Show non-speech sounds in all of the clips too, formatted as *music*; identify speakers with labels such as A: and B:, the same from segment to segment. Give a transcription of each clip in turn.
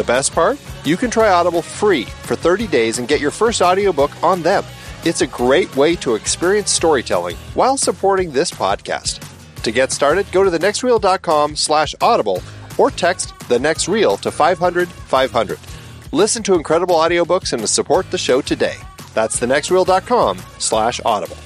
A: The best part? You can try Audible free for 30 days and get your first audiobook on them. It's a great way to experience storytelling while supporting this podcast. To get started, go to thenextreel.com slash audible or text the next reel to 500 500. Listen to incredible audiobooks and support the show today. That's thenextreel.com slash audible.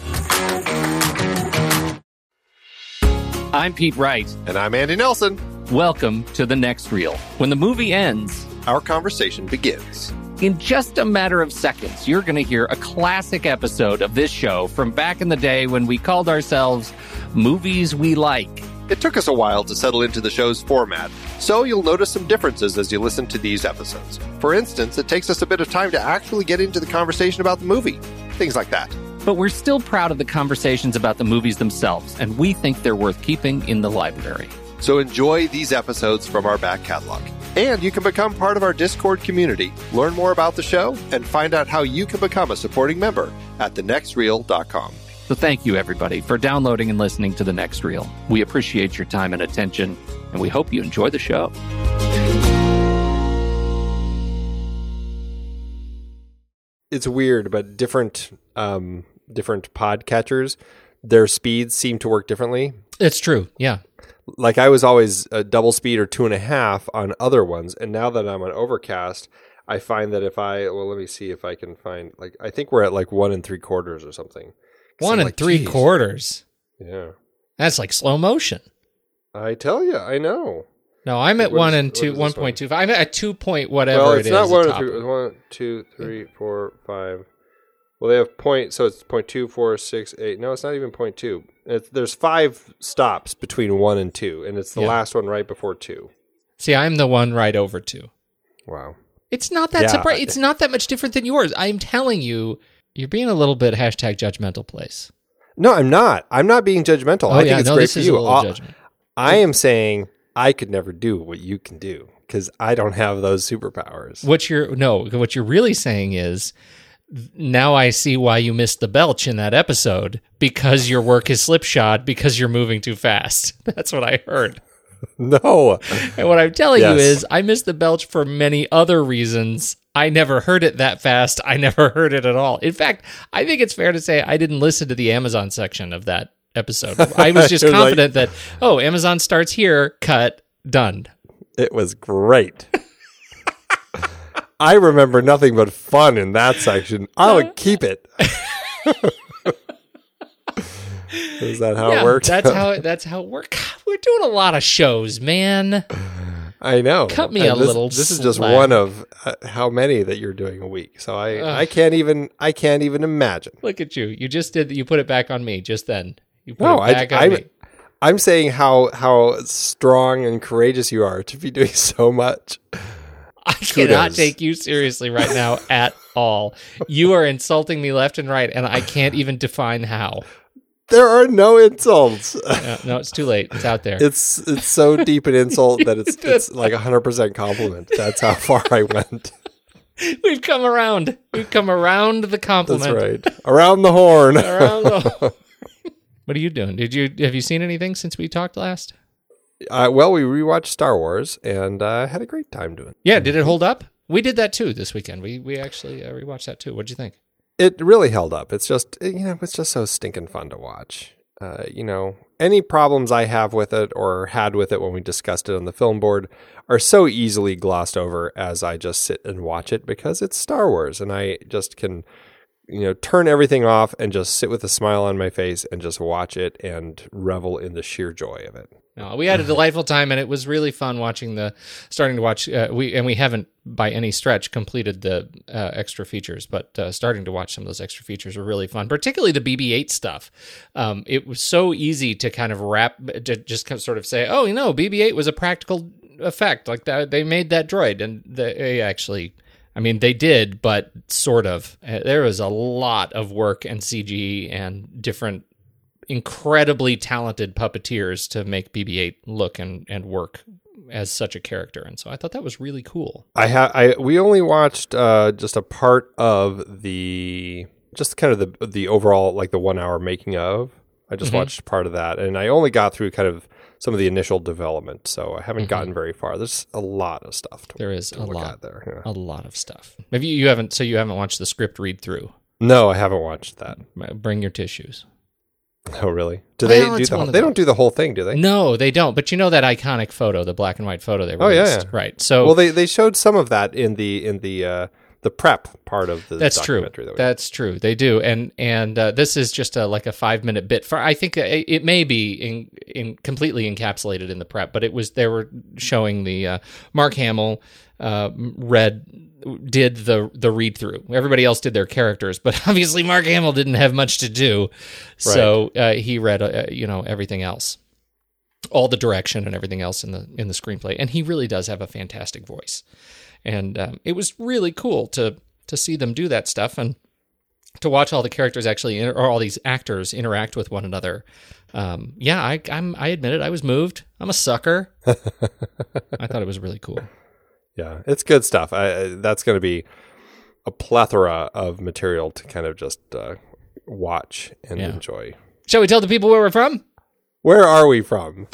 B: I'm Pete Wright.
A: And I'm Andy Nelson.
B: Welcome to The Next Reel. When the movie ends,
A: our conversation begins.
B: In just a matter of seconds, you're going to hear a classic episode of this show from back in the day when we called ourselves Movies We Like.
A: It took us a while to settle into the show's format, so you'll notice some differences as you listen to these episodes. For instance, it takes us a bit of time to actually get into the conversation about the movie, things like that.
B: But we're still proud of the conversations about the movies themselves, and we think they're worth keeping in the library.
A: So enjoy these episodes from our back catalog. And you can become part of our Discord community, learn more about the show, and find out how you can become a supporting member at thenextreel.com.
B: So thank you, everybody, for downloading and listening to The Next Reel. We appreciate your time and attention, and we hope you enjoy the show.
A: It's weird, but different um, different podcatchers, their speeds seem to work differently.
C: It's true. Yeah
A: like I was always a double speed or two and a half on other ones, and now that I'm on Overcast, I find that if I well, let me see if I can find like I think we're at like one and three quarters or something.
C: One and like, three geez. quarters.
A: Yeah,
C: that's like slow motion.
A: I tell you, I know.
C: No, I'm at what one is, and two, one point two. I'm at two point whatever.
A: Well, it's
C: it
A: not one and. One, two, three, four, five. Well, they have point, so it's point two, four, six, eight. No, it's not even point two. It's, there's five stops between one and two, and it's the yeah. last one right before two.
C: See, I'm the one right over two.
A: Wow.
C: It's not that yeah. surprising. It's not that much different than yours. I'm telling you, you're being a little bit hashtag judgmental place.
A: No, I'm not. I'm not being judgmental. Oh, I think it's no, great for you. I am saying I could never do what you can do because I don't have those superpowers.
C: What you're no, what you're really saying is now I see why you missed the belch in that episode because your work is slipshod because you're moving too fast. *laughs* That's what I heard.
A: No.
C: And what I'm telling yes. you is I missed the belch for many other reasons. I never heard it that fast. I never *laughs* heard it at all. In fact, I think it's fair to say I didn't listen to the Amazon section of that episode. I was *laughs* just confident like, that, oh, Amazon starts here, cut, done.
A: It was great. I remember nothing but fun in that section. I would keep it. *laughs* Is that how
C: yeah,
A: it works?
C: That's how it, that's how it works. We're doing a lot of shows, man.
A: I know.
C: Cut me and a
A: this,
C: little.
A: This is just one of uh, how many that you're doing a week. So I Ugh. I can't even I can't even imagine.
C: Look at you. You just did. You put it back on me just then. You put no, it back I,
A: on
C: I'm, me.
A: I'm saying how how strong and courageous you are to be doing *laughs* so much.
C: I cannot take you seriously right now *laughs* at all. You are insulting me left and right, and I can't even define how.
A: There are no insults. *laughs*
C: No, no, it's too late. It's out there.
A: It's it's so deep an insult that it's *laughs* it's like a hundred percent compliment. That's how far I went.
C: We've come around. We've come around the compliment.
A: That's right. Around the horn. Around the.
C: What are you doing? Did you have you seen anything since we talked last?
A: Uh, well, we rewatched Star Wars and uh, had a great time doing. it.
C: Yeah, did it hold up? We did that too this weekend. We we actually uh, rewatched that too. What'd you think?
A: It really held up. It's just you know it's just so stinking fun to watch. Uh, you know, any problems I have with it or had with it when we discussed it on the film board are so easily glossed over as I just sit and watch it because it's Star Wars and I just can you know turn everything off and just sit with a smile on my face and just watch it and revel in the sheer joy of it.
C: No, we had a delightful time, and it was really fun watching the starting to watch. Uh, we and we haven't by any stretch completed the uh, extra features, but uh, starting to watch some of those extra features were really fun, particularly the BB-8 stuff. Um, it was so easy to kind of wrap, to just kind of sort of say, "Oh, you know, BB-8 was a practical effect, like that. They made that droid, and they actually." I mean, they did, but sort of. Uh, There was a lot of work and CG and different incredibly talented puppeteers to make BB-8 look and, and work as such a character. And so I thought that was really cool.
A: I ha- I we only watched uh, just a part of the just kind of the the overall like the one hour making of. I just
C: Mhm.
A: watched part of that, and I only got through kind of some of the initial development, so I haven't gotten very far. There's a lot of stuff to,
C: There is
A: to
C: a
A: look
C: lot,
A: there. yeah.
C: a lot of stuff. Have you, you haven't, so you haven't watched the script read through.
A: No, I haven't watched that.
C: Bring your tissues. *laughs*
A: Oh, really? Do
C: Well,
A: they do the whole, they don't do the whole thing, do they?
C: No, they don't. But you know that iconic photo, the black and white photo they
A: Oh, yeah, yeah.
C: right? So
A: Well, they they showed some of that in the in the uh, the prep part of the
C: That's true.
A: That
C: That's true. They do, and and uh, this is just a like a five minute bit. For I think it, it may be in, in completely encapsulated in the prep, but it was they were showing the uh, Mark Hamill uh, read did the the read through. Everybody else did their characters, but *laughs* obviously Mark Hamill didn't have much to do, so uh, he read uh, you know everything else. All the direction and everything else in the in the screenplay, and he really does have a fantastic voice and um, it was really cool to to see them do that stuff and to watch all the characters actually inter- or all these actors interact with one another. Um, yeah, I, I'm I admit it, I was moved. I'm a sucker. *laughs* I thought it was really cool.
A: Yeah, it's good stuff. I, that's going to be a plethora of material to kind of just uh, watch and
C: Yeah.
A: enjoy.
C: Shall we tell the people where we're from?
A: Where are we from?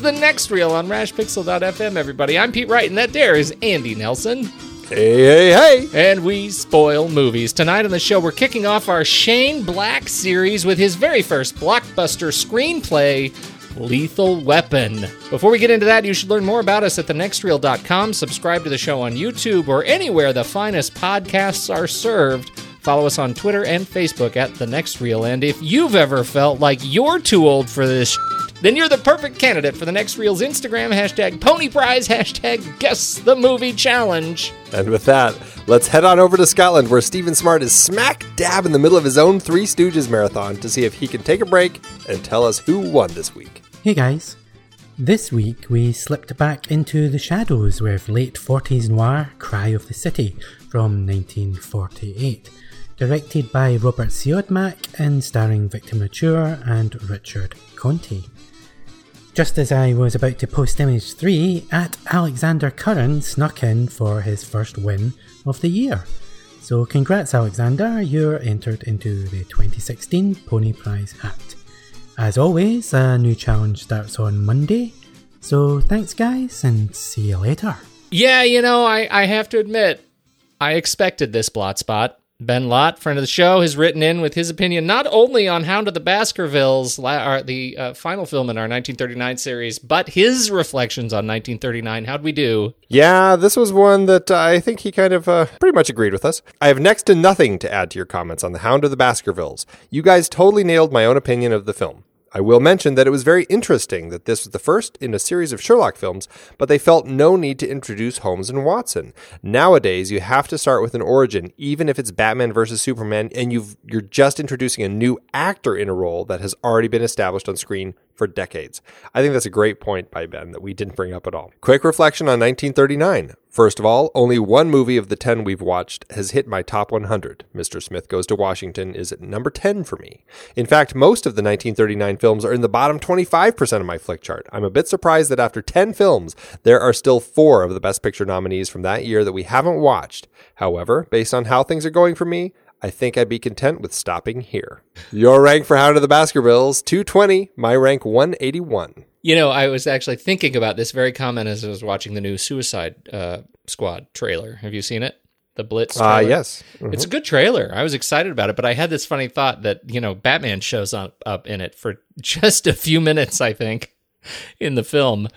C: Is the next reel on rashpixel.fm, everybody. I'm Pete Wright, and that there is Andy Nelson.
A: Hey, hey, hey!
C: And we spoil movies. Tonight on the show, we're kicking off our Shane Black series with his very first blockbuster screenplay, Lethal Weapon. Before we get into that, you should learn more about us at thenextreel.com. Subscribe to the show on YouTube or anywhere the finest podcasts are served. Follow us on Twitter and Facebook at The Next Reel. And if you've ever felt like you're too old for this then you're the perfect candidate for the Next Reel's Instagram hashtag Pony Prize hashtag Guess the Movie Challenge.
A: And with that, let's head on over to Scotland where Stephen Smart is smack dab in the middle of his own Three Stooges marathon to see if he can take a break and tell us who won this week.
D: Hey guys. This week we slipped back into the shadows with late 40s noir Cry of the City from 1948, directed by Robert Siodmak and starring Victor Mature and Richard Conte. Just as I was about to post image 3, at Alexander Curran snuck in for his first win of the year. So congrats Alexander, you're entered into the 2016 Pony Prize hat. As always, a new challenge starts on Monday. So thanks, guys, and see you later.
C: Yeah, you know, I, I have to admit, I expected this blot spot. Ben Lott, friend of the show, has written in with his opinion not only on Hound of the Baskervilles, our, the uh, final film in our 1939 series, but his reflections on 1939. How'd we do?
A: Yeah, this was one that uh, I think he kind of uh, pretty much agreed with us. I have next to nothing to add to your comments on The Hound of the Baskervilles. You guys totally nailed my own opinion of the film. I will mention that it was very interesting that this was the first in a series of Sherlock films, but they felt no need to introduce Holmes and Watson. Nowadays, you have to start with an origin, even if it's Batman versus Superman, and you've, you're just introducing a new actor in a role that has already been established on screen for decades. I think that's a great point by Ben that we didn't bring up at all. Quick reflection on 1939. First of all, only one movie of the 10 we've watched has hit my top 100. Mr. Smith Goes to Washington is at number 10 for me. In fact, most of the 1939 films are in the bottom 25% of my Flickchart. I'm a bit surprised that after 10 films, there are still four of the Best Picture nominees from that year that we haven't watched. However, based on how things are going for me, I think I'd be content with stopping here. Your rank for Hound of the Baskervilles, 220. My rank, 181.
C: You know, I was actually thinking about this very comment as I was watching the new Suicide uh, Squad trailer. Have you seen it? The Blitz.
A: Ah,
C: trailer?
A: yes. Mhm.
C: It's a good trailer. I was excited about it, but I had this funny thought that you know Batman shows up up in it for *laughs* just a few minutes, I think, in the film.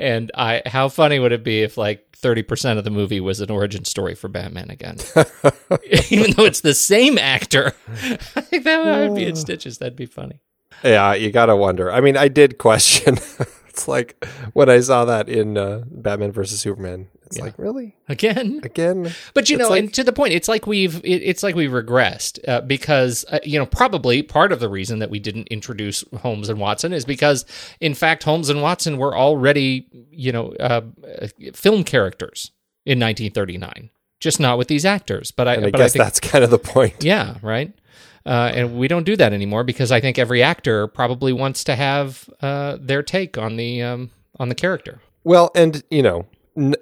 C: And I, how funny would it be if like thirty percent of the movie was an origin story for Batman again, *laughs* even though it's the same actor? *laughs* I think that would be in stitches. That'd be funny.
A: Yeah, you gotta wonder. I mean, I did question. *laughs* it's like when I saw that in uh, Batman versus Superman. It's
C: Yeah.
A: like really
C: Again,
A: again.
C: But you know,
A: like-
C: and to the point, it's like we've it, it's like we've regressed uh, because uh, you know probably part of the reason that we didn't introduce Holmes and Watson is because in fact Holmes and Watson were already you know uh, uh, film characters in 1939, just not with these actors. But I,
A: I
C: but
A: guess
C: I think,
A: that's kind of the point.
C: yeah, right. Uh, and we don't do that anymore because I think every actor probably wants to have uh, their take on the um, on the character.
A: Well, and you know,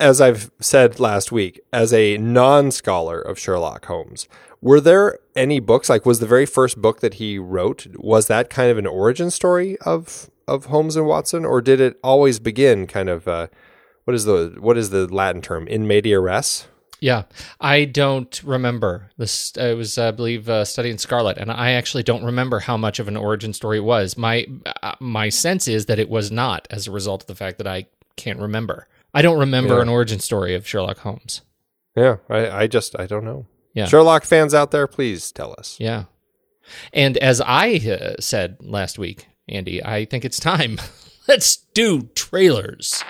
A: as I've said last week, as a non-scholar of Sherlock Holmes, were there any books like was the very first book that he wrote was that kind of an origin story of of Holmes and Watson, or did it always begin kind of uh, what is the what is the Latin term in media res?
C: Yeah, I don't remember this. I was, I believe, uh, Study in Scarlet, and I actually don't remember how much of an origin story it was. My uh, my sense is that it was not, as a result of the fact that I can't remember. I don't remember
A: Yeah.
C: an origin story of Sherlock Holmes.
A: Yeah, I, I just I don't know.
C: Yeah.
A: Sherlock fans out there, please tell us.
C: Yeah, and as I uh, said last week, Andy, I think it's time. *laughs* Let's do trailers.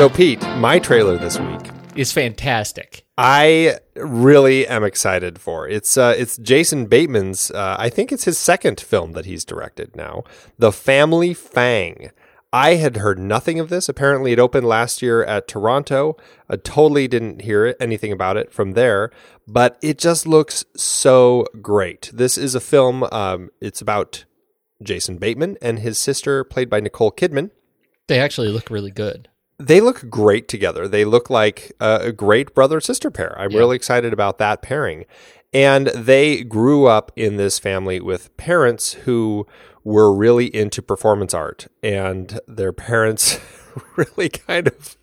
A: So, Pete, my trailer this week
C: Is fantastic.
A: I really am excited for. It's uh, it's Jason Bateman's. Uh, I think it's his second film that he's directed now. The Family Fang. I had heard nothing of this. Apparently, it opened last year at Toronto. I totally didn't hear it, anything about it from there, but it just looks so great. This is a film. Um, it's about Jason Bateman and his sister, played by Nicole Kidman
C: They actually look really good.
A: They look great together. They look like a, great brother sister pair. I'm
C: Yeah.
A: really excited about that pairing. And they grew up in this family with parents who were really into performance art, and their parents *laughs* really kind of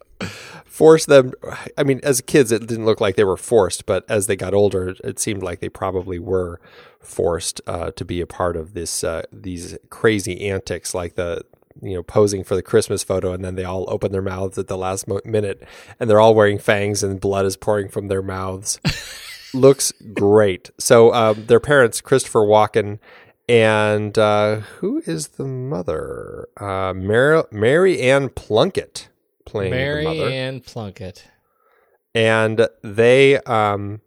A: forced them. I mean, as kids, it didn't look like they were forced, but as they got older, it seemed like they probably were forced uh, to be a part of this uh, these crazy antics, like the you know posing for the Christmas photo, and then they all open their mouths at the last mo- minute, and they're all wearing fangs, and blood is pouring from their mouths. *laughs* Looks great. So um, their parents, Christopher Walken. And uh, who is the mother? Uh, Mary, Maryann Plunkett playing the
C: Mary Ann Plunkett.
A: and they um,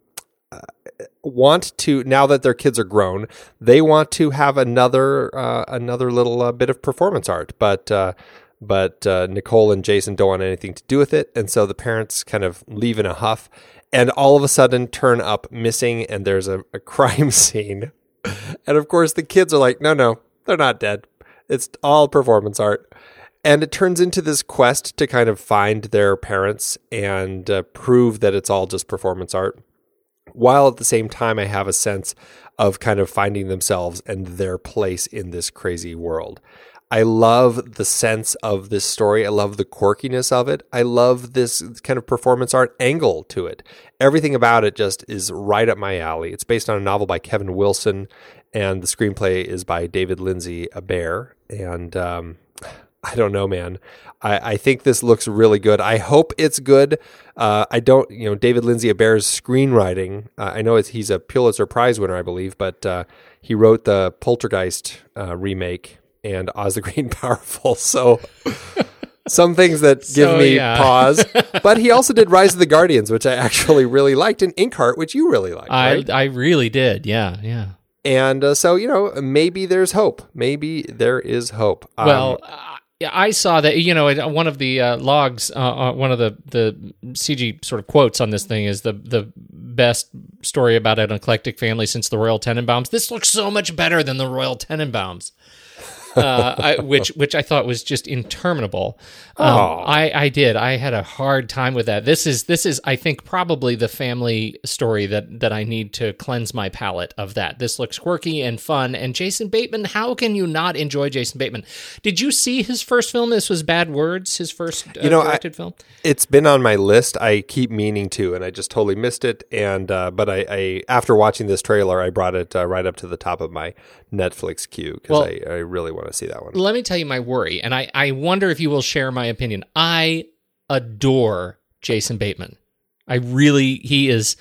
A: want to now that their kids are grown, they want to have another uh, another little uh, bit of performance art, but. Uh, but uh, Nicole and Jason don't want anything to do with it, and so the parents kind of leave in a huff, and all of a sudden turn up missing, and there's a, a *laughs* crime scene, and of course the kids are like, "No, no, they're not dead. It's all performance art." And it turns into this quest to kind of find their parents and uh, prove that it's all just performance art. While at the same time, I have a sense of kind of finding themselves and their place in this crazy world. I love the sense of this story. I love the quirkiness of it. I love this kind of performance art angle to it. Everything about it just is right up my alley. It's based on a novel by Kevin Wilson, and the screenplay is by David Lindsay Bear. And um, I don't know, man. I, I think this looks really good. I hope it's good. Uh, I don't, you know, David Lindsay-Abaire's screenwriting. Uh, I know it's, he's a Pulitzer Prize winner, I believe, but uh, he wrote the Poltergeist uh, remake and Oz the Green *laughs* Powerful. So some things that *laughs* give
C: So,
A: me
C: yeah.
A: pause. *laughs* But he also did Rise of the Guardians, which I actually really liked, and Inkheart, which you really liked,
C: I
A: right?
C: I really did. Yeah, yeah.
A: And uh, so you know, maybe there's hope. Maybe there is hope. Um,
C: Well, I saw that you know one of the uh, logs, uh, uh, one of the the CG sort of quotes on this thing is the the best story about an eclectic family since the Royal Tenenbaums. This looks so much better than the Royal Tenenbaums. Uh, I, which which I thought was just interminable. Um, I I did. I had a hard time with that. This is this is I think probably the family story that that I need to cleanse my palate of that. This looks quirky and fun. And Jason Bateman, how can you not enjoy Jason Bateman? Did you see his first film? This was Bad Words, his first uh,
A: You know, I-
C: directed film.
A: it's been on my list. I keep meaning to, and I just totally missed it. And uh, but I, I after watching this trailer, I brought it uh, right up to the top of my Netflix queue because
C: Well-
A: I, I really want to see that one.
C: Let me tell you my worry, and I I wonder if you will share my opinion. I adore Jason Bateman. I really he is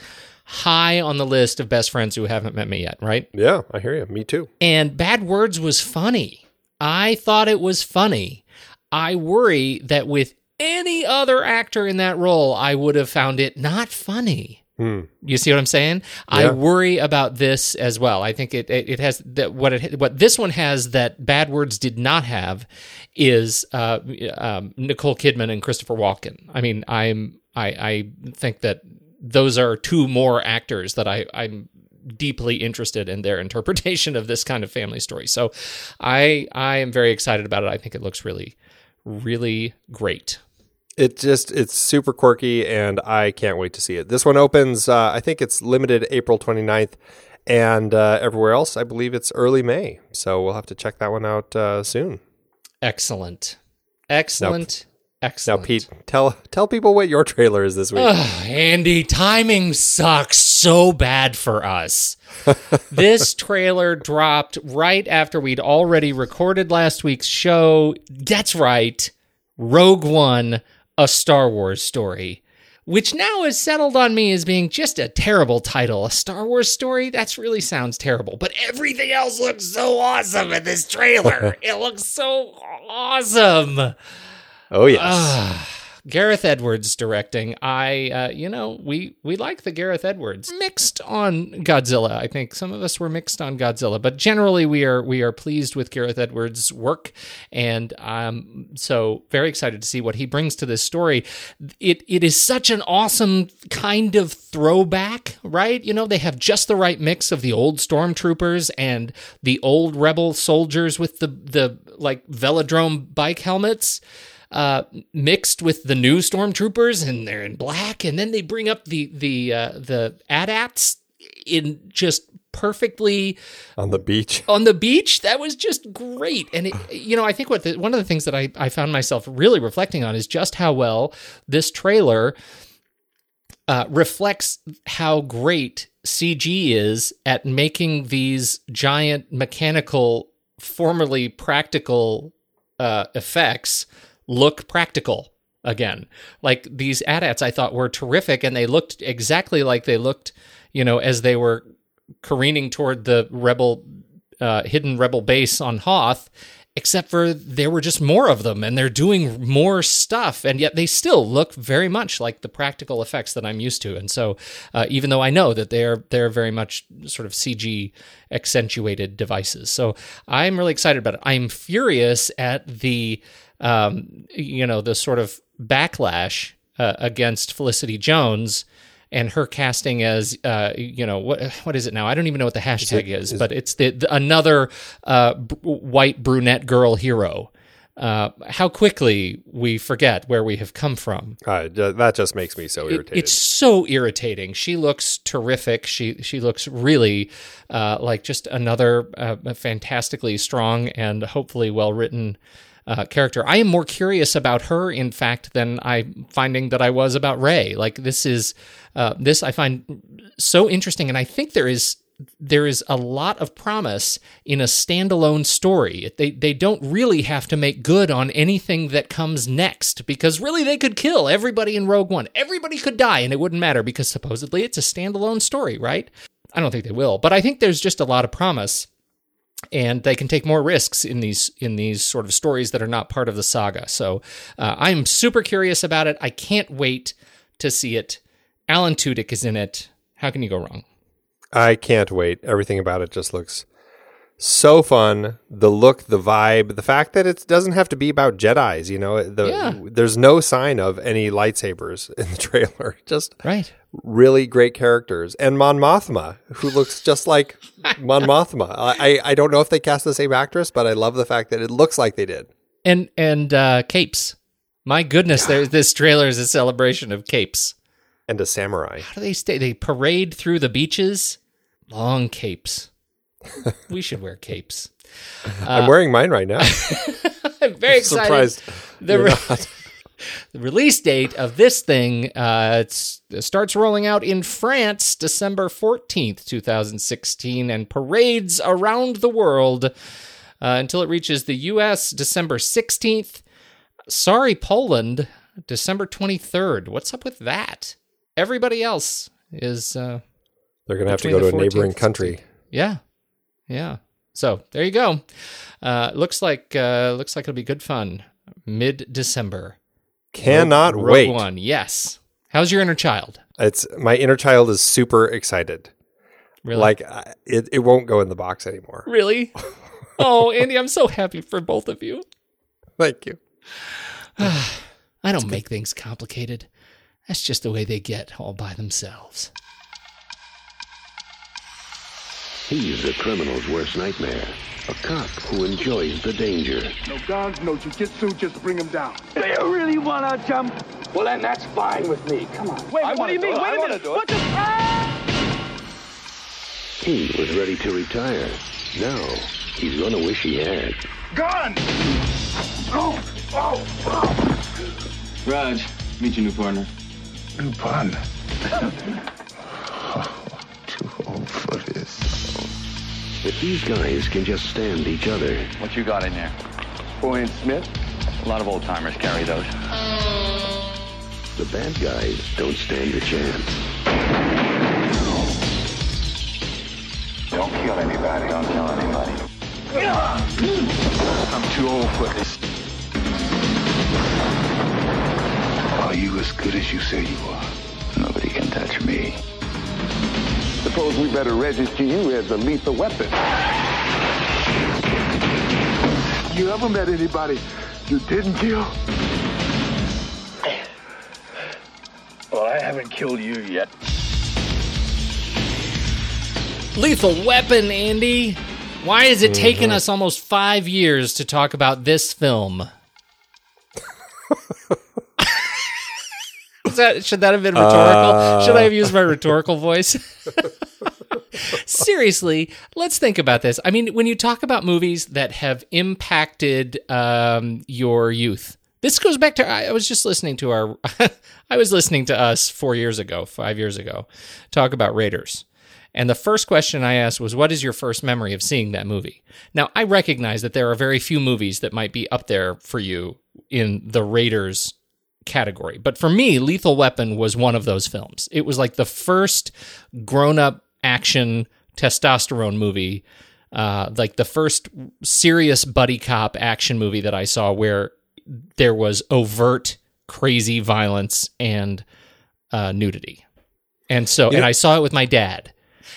C: high on the list of best friends who haven't met me yet, right?
A: Yeah, I hear you. Me too.
C: And Bad Words was funny. I thought it was funny. I worry that with any other actor in that role, I would have found it not funny.
A: Hmm.
C: You see what I'm saying? I worry about this as well. I think it it, it has that what it what this one has that Bad Words did not have is uh, um, Nicole Kidman and Christopher Walken. I mean, I'm I I think that those are two more actors that I I'm deeply interested in their *laughs* interpretation of this kind of family story. So I I am very excited about it. I think it looks really really great.
A: It just it's super quirky and I can't wait to see it. This one opens uh, I think it's limited April 29th and uh, everywhere else I believe it's early May. So we'll have to check that one out uh, soon.
C: Excellent. Excellent.
A: Now
C: Excellent.
A: Now pete, tell tell people what your trailer is this week.
C: Ugh, Andy, timing sucks so bad for us. *laughs* this trailer dropped right after we'd already recorded last week's show. That's right, Rogue One, a Star Wars story. Which now is settled on me as being just a terrible title. A Star Wars story? That really sounds terrible. But everything else looks so awesome in this trailer. *laughs* it looks so awesome.
A: oh yes.
C: Ah, Gareth Edwards directing. I, uh, you know, we we like the Gareth Edwards. Mixed on Godzilla. I think some of us were mixed on Godzilla, but generally we are we are pleased with Gareth Edwards' work, and um, so very excited to see what he brings to this story. It it is such an awesome kind of throwback, right? You know, they have just the right mix of the old stormtroopers and the old rebel soldiers with the the like velodrome bike helmets uh, mixed with the new stormtroopers, and they're in black. And then they bring up the the uh, the AT-ATs in just perfectly
A: On the beach. *laughs*
C: on the beach. That was just great. And it, you know, I think what the, one of the things that I I found myself really reflecting on is just how well this trailer uh, reflects how great CG is at making these giant mechanical, formerly practical uh, effects look practical again. Like these AT-ATs I thought were terrific and they looked exactly like they looked, you know, as they were careening toward the rebel uh, hidden rebel base on Hoth, except for there were just more of them and they're doing more stuff and yet they still look very much like the practical effects that I'm used to. And so uh, even though I know that they're they're very much sort of CG accentuated devices. So I'm really excited about it. I'm furious at the um, you know, the sort of backlash uh, against Felicity Jones and her casting as uh, you know what what is it now? I don't even know what the hashtag is, but it's the, the another uh, b- white brunette girl hero. Uh, how quickly we forget where we have come from.
A: Uh, that just makes me so
C: It-
A: irritated.
C: it's so irritating. She looks terrific. She she looks really uh, like just another uh, fantastically strong and hopefully well written uh, character. I am more curious about her, in fact, than I'm finding that I was about Rey. Like this is uh, this I find so interesting, and I think there is there is a lot of promise in a standalone story. They they don't really have to make good on anything that comes next because really they could kill everybody in Rogue One. Everybody could die and it wouldn't matter because supposedly it's a standalone story, right? I don't think they will, but I think there's just a lot of promise and they can take more risks in these in these sort of stories that are not part of the saga. So uh, I'm super curious about it. I can't wait to see it. Alan Tudyk is in it. How can you go wrong?
A: I can't wait. Everything about it just looks so fun. The look, the vibe, the fact that it doesn't have to be about Jedi's. You know, the,
C: Yeah.
A: there's no sign of any lightsabers in the *laughs* trailer. Just
C: Right.
A: really great characters, and Mon Mothma, who looks just like *laughs* Mon Mothma. I I don't know if they cast the same actress, but I love the fact that it looks like they did.
C: And and uh, capes. My goodness, this trailer is a celebration of capes.
A: And a samurai.
C: How do they stay? They parade through the beaches. Long capes. *laughs* we should wear capes.
A: I'm wearing mine right now. *laughs*
C: I'm very excited.
A: Surprised.
C: The, re- *laughs* the release date of this thing uh, it's, it starts rolling out in France December 14th, 2016, and parades around the world uh, until it reaches the U.S. December 16th. Sorry, Poland, December 23rd. What's up with that? Everybody else is, uh,
A: They're gonna have to go to a neighboring country.
C: yeah, yeah. So there you go. Uh, looks like uh, looks like it'll be good fun. Mid December.
A: Cannot
C: Rogue
A: wait.
C: One. Yes. How's your inner child?
A: It's my inner child is super excited.
C: Really?
A: Like it, it won't go in the box anymore. *laughs*
C: really? oh, Andy, I'm so happy for both of you.
A: Thank you. *sighs*
C: I don't make things complicated. That's just the way they get all by themselves.
E: He's the criminal's worst nightmare. A cop who enjoys the danger.
F: No guns, no jujitsu, just bring him down.
G: Do you really want to jump? Well, then that's fine with me. Come on.
F: Wait, what do you mean? Wait a minute. What the?
E: He was ready to retire. Now, he's gonna wish he had.
F: Gun! Oh, oh, oh.
H: Raj, meet your new partner.
F: New partner. *laughs* *laughs* Oh, too old for this.
E: If these guys can just stand each other,
H: What you got in there?
F: Boy and Smith.
H: A lot of old timers carry those.
E: the bad guys don't stand a chance.
H: Don't kill anybody. Don't kill anybody.
F: I'm too old for this. Are you as good as you say you are?
H: Nobody can touch me.
F: Suppose we better register you as a lethal weapon. You ever met anybody you didn't kill?
H: Well, I haven't killed you yet.
C: Lethal Weapon, Andy. Why has it taken mm-hmm. us almost five years to talk about this film? That, should that have been rhetorical? should I have used my rhetorical voice? *laughs* Seriously, let's think about this. I mean, when you talk about movies that have impacted um, your youth, this goes back to I was just listening to our, *laughs* I was listening to us four years ago, five years ago, talk about Raiders. And the first question I asked was, What is your first memory of seeing that movie? Now, I recognize that there are very few movies that might be up there for you in the Raiders category. But for me, Lethal Weapon was one of those films. It was like the first grown up action testosterone movie, uh, like the first serious buddy cop action movie that I saw where there was overt, crazy violence and uh, nudity. And so, and I saw it with my dad.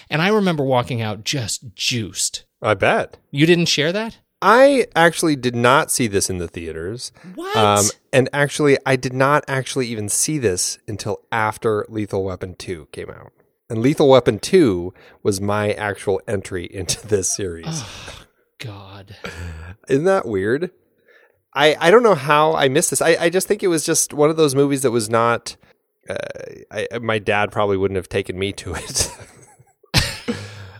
C: And I remember walking out just juiced.
A: I bet.
C: You didn't share that?
A: I actually did not see this in the theaters.
C: What?
A: Um, and actually, I did not actually even see this until after Lethal Weapon 2 came out. And Lethal Weapon 2 was my actual entry *laughs* into this series.
C: God.
A: Isn't that weird? I, I don't know how I missed this. I, I just think it was just one of those movies that was not. Uh, I, my dad probably wouldn't have taken me to it. *laughs*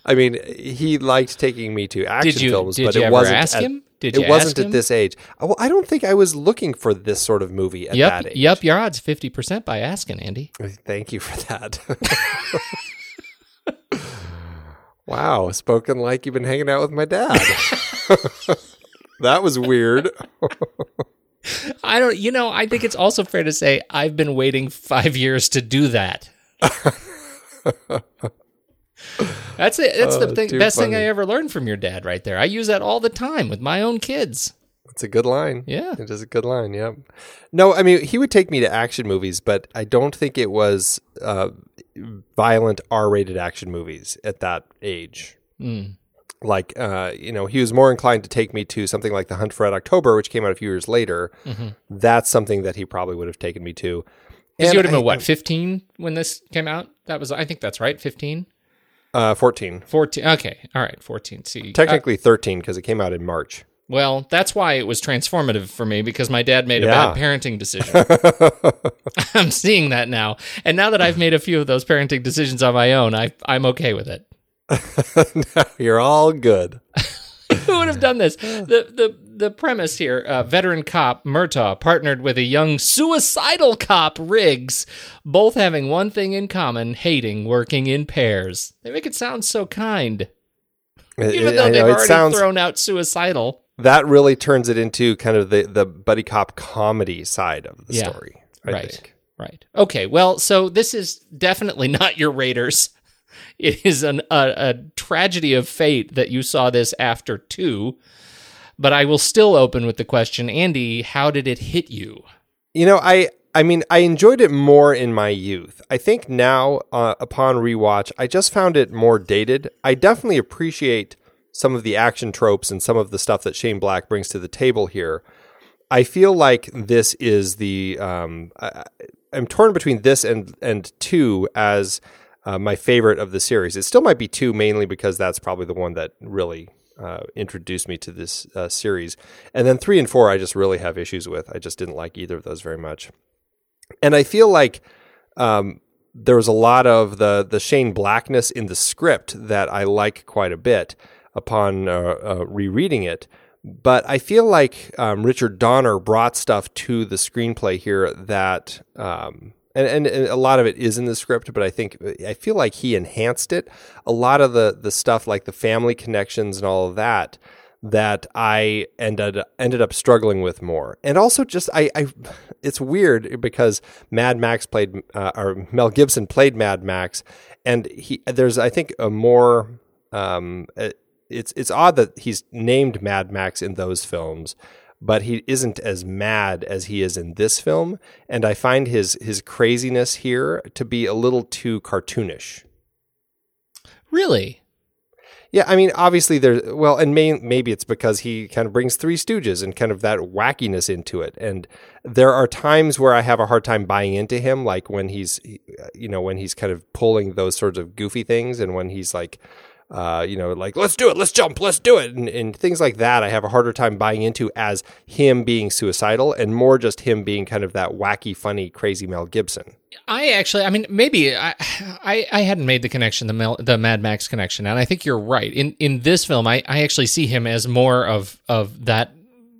A: I mean, he liked taking me to action
C: Did you-
A: films,
C: did
A: but
C: you
A: it
C: ever
A: wasn't.
C: ask
A: at,
C: him? Did
A: it wasn't at
C: him?
A: this age. Well, I don't think I was looking for this sort of movie at
C: Yep.
A: that age.
C: Yep. Your odds 50% by asking, Andy.
A: Thank you for that. *laughs* wow, spoken like you've been hanging out with my dad. *laughs* that was weird. *laughs*
C: I don't, you know, I think it's also fair to say I've been waiting five years to do that. That's it. That's the
A: Oh,
C: thing, best thing I ever learned from your dad right there. I use that all the time with my own kids.
A: It's a good line.
C: Yeah.
A: It is a good line. Yep. No, I mean, he would take me to action movies, but I don't think it was uh, violent R rated action movies at that age.
C: Mm.
A: Like, uh, you know, he was more inclined to take me to something like The Hunt for Red October, which came out a few years later. That's something that he probably would have taken me to.
C: Because you would have
A: I-
C: been, what, 15 when this came out? That was, I think that's right, 15?
A: Uh, 14.
C: 14. Okay. All right. 14. See, uh,
A: Technically 13 because it came out in March.
C: well, that's why it was transformative for me because my dad made a bad parenting decision. *laughs* *laughs* I'm seeing that now. And now that I've made a few of those parenting decisions on my own, I, I'm okay with it. *laughs*
A: You're all good.
C: Who would have done this? The the the premise here: uh, veteran cop Murtaugh partnered with a young suicidal cop Riggs, both having one thing in common: hating working in pairs. They make it sound so kind, even though they've already
A: sounds
C: thrown out suicidal.
A: that really turns it into kind of the the buddy cop comedy side of the
C: Yeah.
A: story. I
C: right,
A: think.
C: right. Okay, well, so this is definitely *laughs* not your Raiders. it is an, a, a tragedy of fate that you saw this after two. But I will still open with the question, Andy, how did it hit you?
A: You know, I I mean, I enjoyed it more in my youth. I think now, uh, upon rewatch, I just found it more dated. I definitely appreciate some of the action tropes and some of the stuff that Shane Black brings to the table here. I feel like this is the um, I, am torn between this and and two as uh, my favorite of the series. It still might be two, mainly because that's probably the one that really uh, introduced me to this uh, series. And then three and four, I just really have issues with. I just didn't like either of those very much. And I feel like um, there was a lot of the the Shane Blackness in the script that I like quite a bit upon uh, uh, rereading it. But I feel like um, Richard Donner brought stuff to the screenplay here that, um, and, and, and, a lot of it is in the script, but I think I feel like he enhanced it. A lot of the the stuff, like the family connections and all of that, that I ended ended up struggling with more, and also just I, I it's weird because Mad Max played uh, or Mel Gibson played Mad Max, and he there's I think a more um, it's it's odd that he's named Mad Max in those films, but he isn't as mad as he is in this film, and I find his his craziness here to be a little too cartoonish.
C: Really?
A: Yeah, I mean, obviously there's well, and may, maybe it's because he kind of brings Three Stooges and kind of that wackiness into it. And there are times where I have a hard time buying into him, like when he's, uh, you know, when he's kind of pulling those sorts of goofy things, and when he's like, uh, you know, like let's do it, let's jump, let's do it, and, and things like that. I have a harder time buying into as him being suicidal, and more just him being kind of that wacky, funny, crazy Mel Gibson.
C: I actually, I mean, maybe I, I, I hadn't made the connection, the Mel, the Mad Max connection, and I think you're right. In in this film, I, I actually see him as more of of that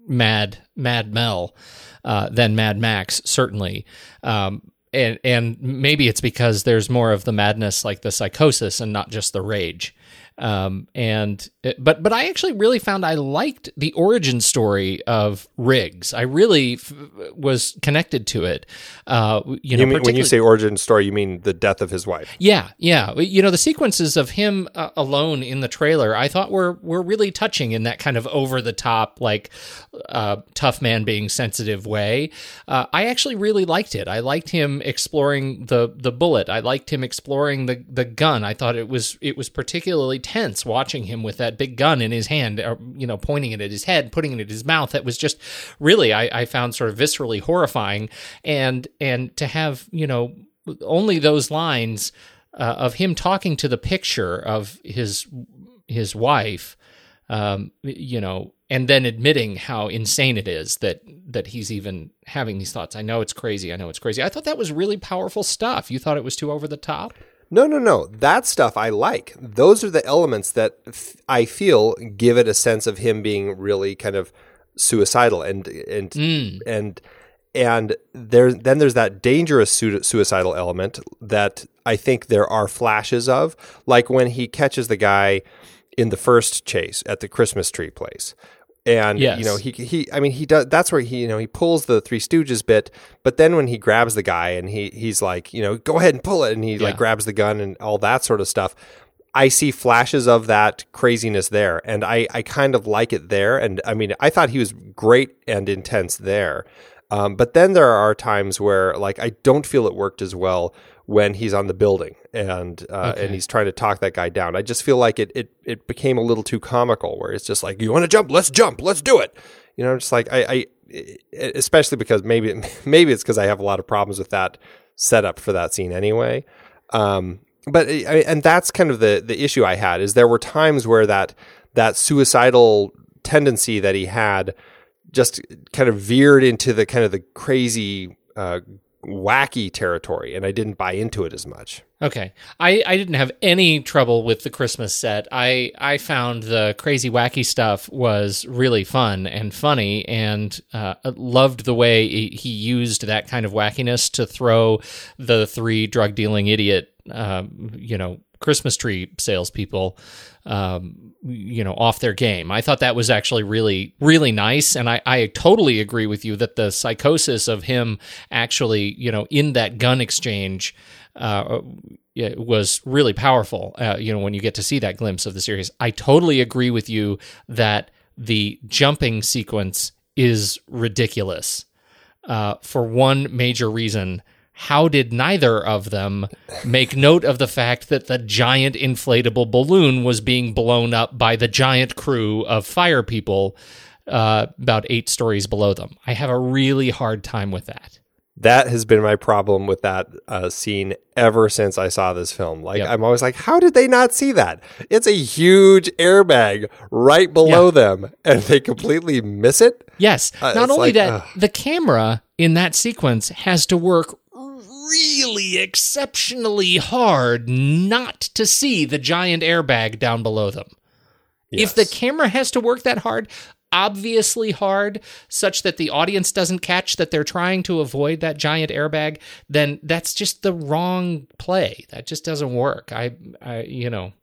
C: Mad Mad Mel uh, than Mad Max, certainly. Um, and and maybe it's because there's more of the madness, like the psychosis, and not just the rage. Um, and but but I actually really found I liked the origin story of Riggs. I really f- was connected to it. Uh, you know,
A: you mean, when you say origin story, you mean the death of his wife?
C: Yeah, yeah. You know, the sequences of him uh, alone in the trailer, I thought were were really touching in that kind of over the top, like uh, tough man being sensitive way. Uh, I actually really liked it. I liked him exploring the the bullet. I liked him exploring the the gun. I thought it was it was particularly tense watching him with that big gun in his hand, or, you know, pointing it at his head, putting it at his mouth. That was just really, I, I found sort of viscerally horrifying. And, and to have, you know, only those lines uh, of him talking to the picture of his, his wife, um, you know, and then admitting how insane it is that that he's even having these thoughts. I know it's crazy. I know it's crazy. I thought that was really powerful stuff. You thought it was too over the top?
A: No, no, no. That stuff I like. Those are the elements that f- I feel give it a sense of him being really kind of suicidal and and mm. and and there then there's that dangerous suicidal element that I think there are flashes of, like when he catches the guy in the first chase at the Christmas tree place, and yes. you know he he I mean he does that's where he you know he pulls the Three Stooges bit, but then when he grabs the guy and he he's like you know go ahead and pull it and he yeah. like grabs the gun and all that sort of stuff. I see flashes of that craziness there, and I I kind of like it there. And I mean I thought he was great and intense there, um, but then there are times where like I don't feel it worked as well when he's on the building and uh, okay. and he's trying to talk that guy down. I just feel like it it it became a little too comical, where it's just like, you want to jump, let's jump, let's do it. You know, just like I, I especially because maybe *laughs* maybe it's because I have a lot of problems with that setup for that scene anyway. Um, but and that's kind of the the issue I had is there were times where that that suicidal tendency that he had just kind of veered into the kind of the crazy uh, wacky territory and I didn't buy into it as much.
C: Okay. I, I didn't have any trouble with the Christmas set. I, I found the crazy wacky stuff was really fun and funny and uh, loved the way he used that kind of wackiness to throw the three drug dealing idiot, um, you know, Christmas tree salespeople, um, you know, off their game. I thought that was actually really, really nice, and I, I totally agree with you that the psychosis of him actually, you know, in that gun exchange. Uh, was really powerful. Uh, you know, when you get to see that glimpse of the series, I totally agree with you that the jumping sequence is ridiculous uh, for one major reason how did neither of them make note of the fact that the giant inflatable balloon was being blown up by the giant crew of fire people uh, about eight stories below them? I have a really hard time with that.
A: That has been my problem with that uh, scene ever since I saw this film. Like, yep. I'm always like, how did they not see that? It's a huge airbag right below yeah. them, and they completely miss it.
C: Yes. Uh, not only like, that, the camera in that sequence has to work really exceptionally hard not to see the giant airbag down below them. Yes. If the camera has to work that hard, obviously hard, such that the audience doesn't catch that they're trying to avoid that giant airbag, then that's just the wrong play. That just doesn't work. I, I you know,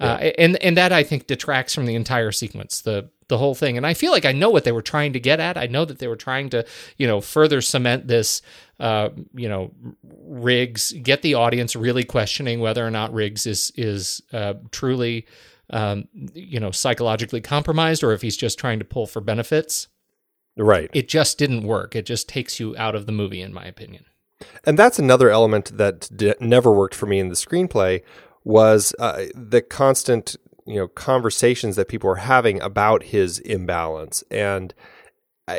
C: uh, yeah. uh, and and that I think detracts from the entire sequence. The the whole thing. And I feel like I know what they were trying to get at. I know that they were trying to, you know, further cement this, uh, you know, Riggs, get the audience really questioning whether or not Riggs is is uh, truly, um, you know, psychologically compromised or if he's just trying to pull for benefits.
A: Right.
C: It just didn't work. It just takes you out of the movie, in my opinion.
A: And that's another element that d- never worked for me in the screenplay was uh, the constant you know conversations that people were having about his imbalance and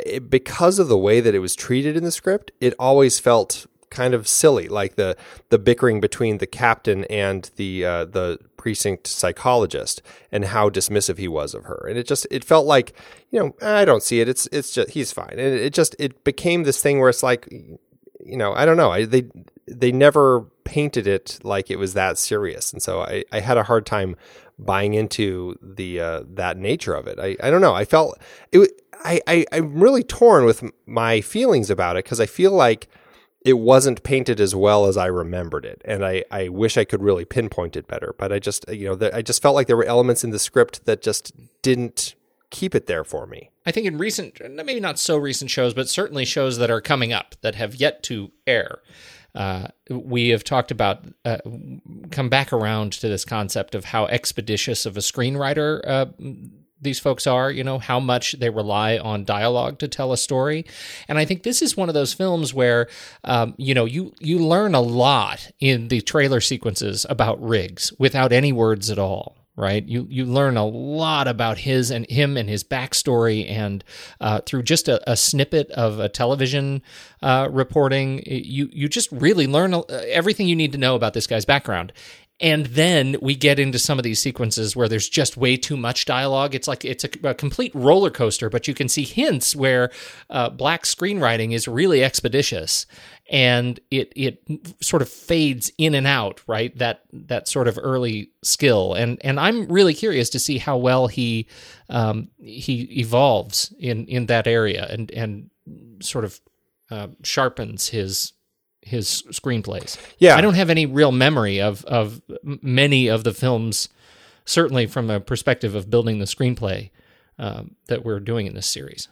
A: it, because of the way that it was treated in the script it always felt kind of silly like the the bickering between the captain and the uh, the precinct psychologist and how dismissive he was of her. And it just it felt like you know I don't see it. It's it's just he's fine. And it just it became this thing where it's like you know I don't know I, they they never painted it like it was that serious and so I, I had a hard time buying into the uh, that nature of it. I, I don't know. I felt it. I, I I'm really torn with my feelings about it because I feel like it wasn't painted as well as I remembered it, and I I wish I could really pinpoint it better. But I just you know the, I just felt like there were elements in the script that just didn't keep it there for me.
C: I think in recent, maybe not so recent shows, but certainly shows that are coming up that have yet to air uh, we have talked about uh, come back around to this concept of how expeditious of a screenwriter uh, these folks are, you know, how much they rely on dialogue to tell a story. And I think this is one of those films where, um, you know, you, you learn a lot in the trailer sequences about Riggs without any words at all right? You you learn a lot about his and him and his backstory, and uh, through just a, a, snippet of a television uh, reporting, you you just really learn everything you need to know about this guy's background. And then we get into some of these sequences where there's just way too much dialogue. It's like it's a, a complete roller coaster, but you can see hints where uh, Black screenwriting is really expeditious and it it sort of fades in and out, right? That that sort of early skill, and and I'm really curious to see how well he um, he evolves in in that area and and sort of uh, sharpens his his screenplays.
A: Yeah,
C: I don't have any real memory of of many of the films, certainly from a perspective of building the screenplay um, that we're doing in this series.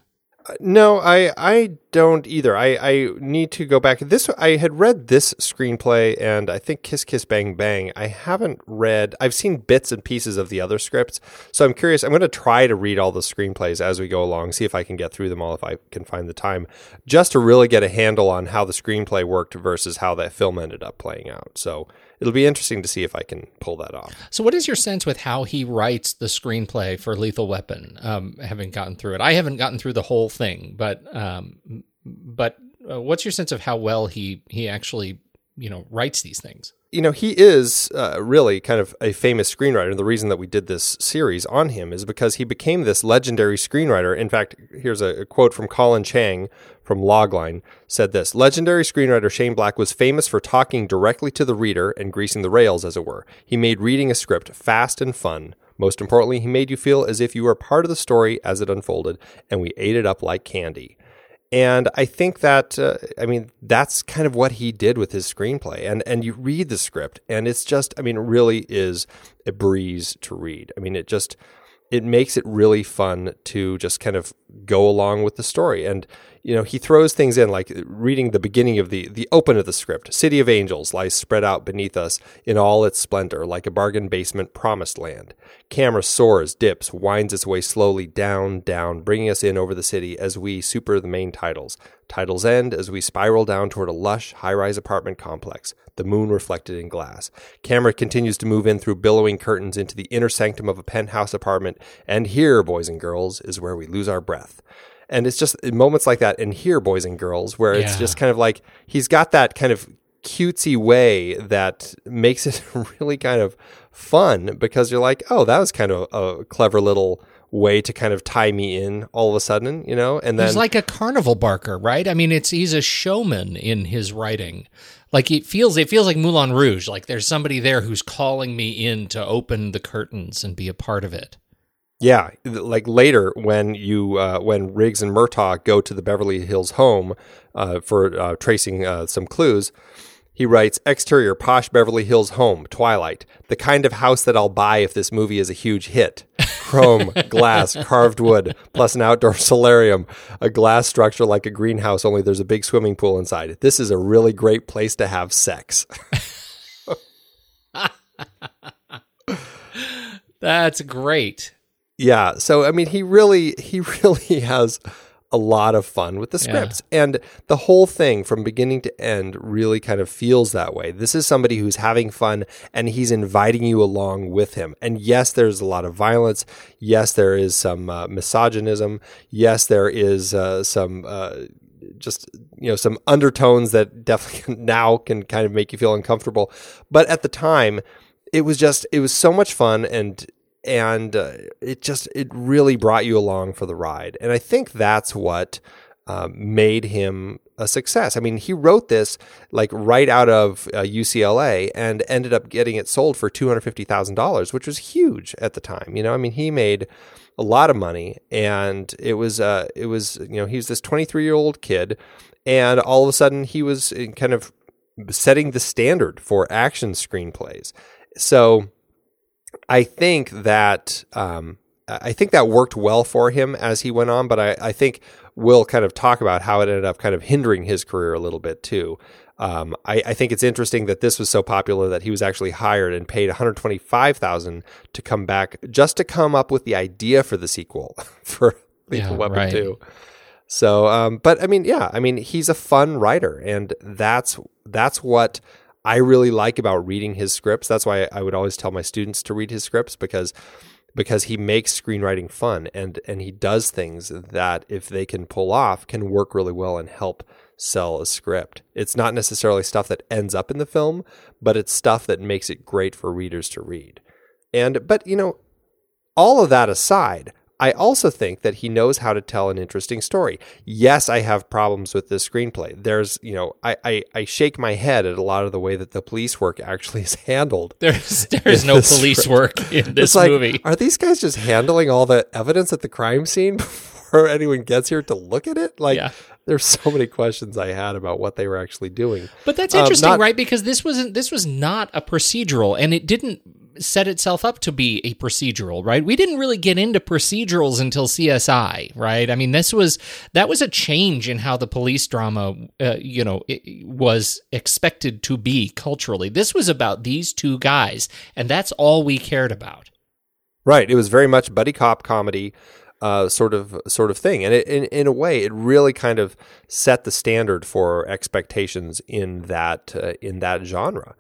A: Uh, no, I I don't either. I, I need to go back. This I had read this screenplay and I think Kiss Kiss Bang Bang. I haven't read. I've seen bits and pieces of the other scripts, so I'm curious. I'm going to try to read all the screenplays as we go along, see if I can get through them all if I can find the time, just to really get a handle on how the screenplay worked versus how that film ended up playing out. So it'll be interesting to see if I can pull that off.
C: So, what is your sense with how he writes the screenplay for Lethal Weapon? Um, having gotten through it, I haven't gotten through the whole thing, but um, but uh, what's your sense of how well he he actually you know writes these things?
A: You know, he is uh, really kind of a famous screenwriter. and The reason that we did this series on him is because he became this legendary screenwriter. In fact, here's a, a, quote from Colin Chang from Logline said this Legendary screenwriter Shane Black was famous for talking directly to the reader and greasing the rails, as it were. He made reading a script fast and fun. Most importantly, he made you feel as if you were part of the story as it unfolded, and we ate it up like candy. And I think that uh, I mean that's kind of what he did with his screenplay. And and you read the script and it's just I mean it really is a breeze to read. I mean it just it makes it really fun to just kind of go along with the story. And you know, he throws things in like reading the beginning of the the open of the script. City of Angels lies spread out beneath us in all its splendor, like a bargain basement promised land. Camera soars, dips, winds its way slowly down, down, bringing us in over the city as we super the main titles. Titles end as we spiral down toward a lush, high-rise apartment complex, the moon reflected in glass. Camera continues to move in through billowing curtains into the inner sanctum of a penthouse apartment, and here, boys and girls, is where we lose our breath. And it's just moments like that in here, boys and girls, where it's
C: Yeah.
A: just kind of like he's got that kind of cutesy way that makes it *laughs* really kind of fun because you're like, oh, that was kind of a clever little way to kind of tie me in all of a sudden, you know? And then
C: He's like a carnival barker, right? I mean, it's he's a showman in his writing. Like it feels it feels like Moulin Rouge. Like there's somebody there who's calling me in to open the curtains and be a part of it.
A: Yeah, like later when you uh, when Riggs and Murtaugh go to the Beverly Hills home uh, for uh, tracing uh, some clues, he writes exterior posh Beverly Hills home, Twilight, the kind of house that I'll buy if this movie is a huge hit. Chrome, glass, *laughs* carved wood, plus an outdoor *laughs* solarium, a glass structure like a greenhouse, only there's a big swimming pool inside. This is a really great place to have sex. *laughs*
C: That's great.
A: Yeah. So I mean, he really he *laughs* really has a lot of fun with the
C: Yeah.
A: scripts, and the whole thing from beginning to end really kind of feels that way. This is somebody who's having fun, and he's inviting you along with him. And yes, there's a lot of violence. Yes, there is some uh, misogynism. Yes, there is uh, some. Uh, just you know some undertones that *laughs* definitely now can kind of make you feel uncomfortable but at the time it was just it was so much fun and and uh, it just it really brought you along for the ride. And i think that's what uh, made him a success. I mean he wrote this like right out of uh, UCLA and ended up getting it sold for $250000 which was huge at the time you know? I mean he made a lot of money and it was uh it was you know he was this 23 year old kid and all of a sudden he was uh, kind of setting the standard for action screenplays. So I think that um, I think that worked well for him as he went on, but I, I think we'll kind of talk about how it ended up kind of hindering his career a little bit too. Um, I, I think it's interesting that this was so popular that he was actually hired and paid 125,000 to come back just to come up with the idea for the sequel *laughs* for Lethal
C: Yeah,
A: Weapon
C: right.
A: 2. So, um, but I mean, yeah, I mean, he's a fun writer, and that's that's what I really like about reading his scripts. That's why I would always tell my students to read his scripts because because he makes screenwriting fun and and he does things that if they can pull off can work really well and help sell a script. It's not necessarily stuff that ends up in the film, but it's stuff that makes it great for readers to read. And but you know, all of that aside, I also think that he knows how to tell an interesting story. Yes, I have problems with this screenplay. There's, you know, I, I, I shake my head at a lot of the way that the police work actually *laughs* is handled.
C: There's there's no police
A: script.
C: work in this
A: it's like,
C: movie.
A: are these guys just handling all the evidence at the crime scene *laughs* before anyone gets here to look at it? Like,
C: Yeah.
A: there's so many questions I had about what they were actually doing.
C: But that's
A: Um,
C: interesting,
A: not-
C: right? Because this wasn't this was not a procedural, and it didn't set itself up to be a procedural, right? We didn't really get into procedurals until CSI, right? I mean, this was that was a change in how the police drama, uh, you know, was expected to be culturally. This was about these two guys, and that's all we cared about.
A: Right. It was very much buddy cop comedy, uh, sort of sort of thing, and it, in in a way, it really kind of set the standard for expectations in that uh, in that genre.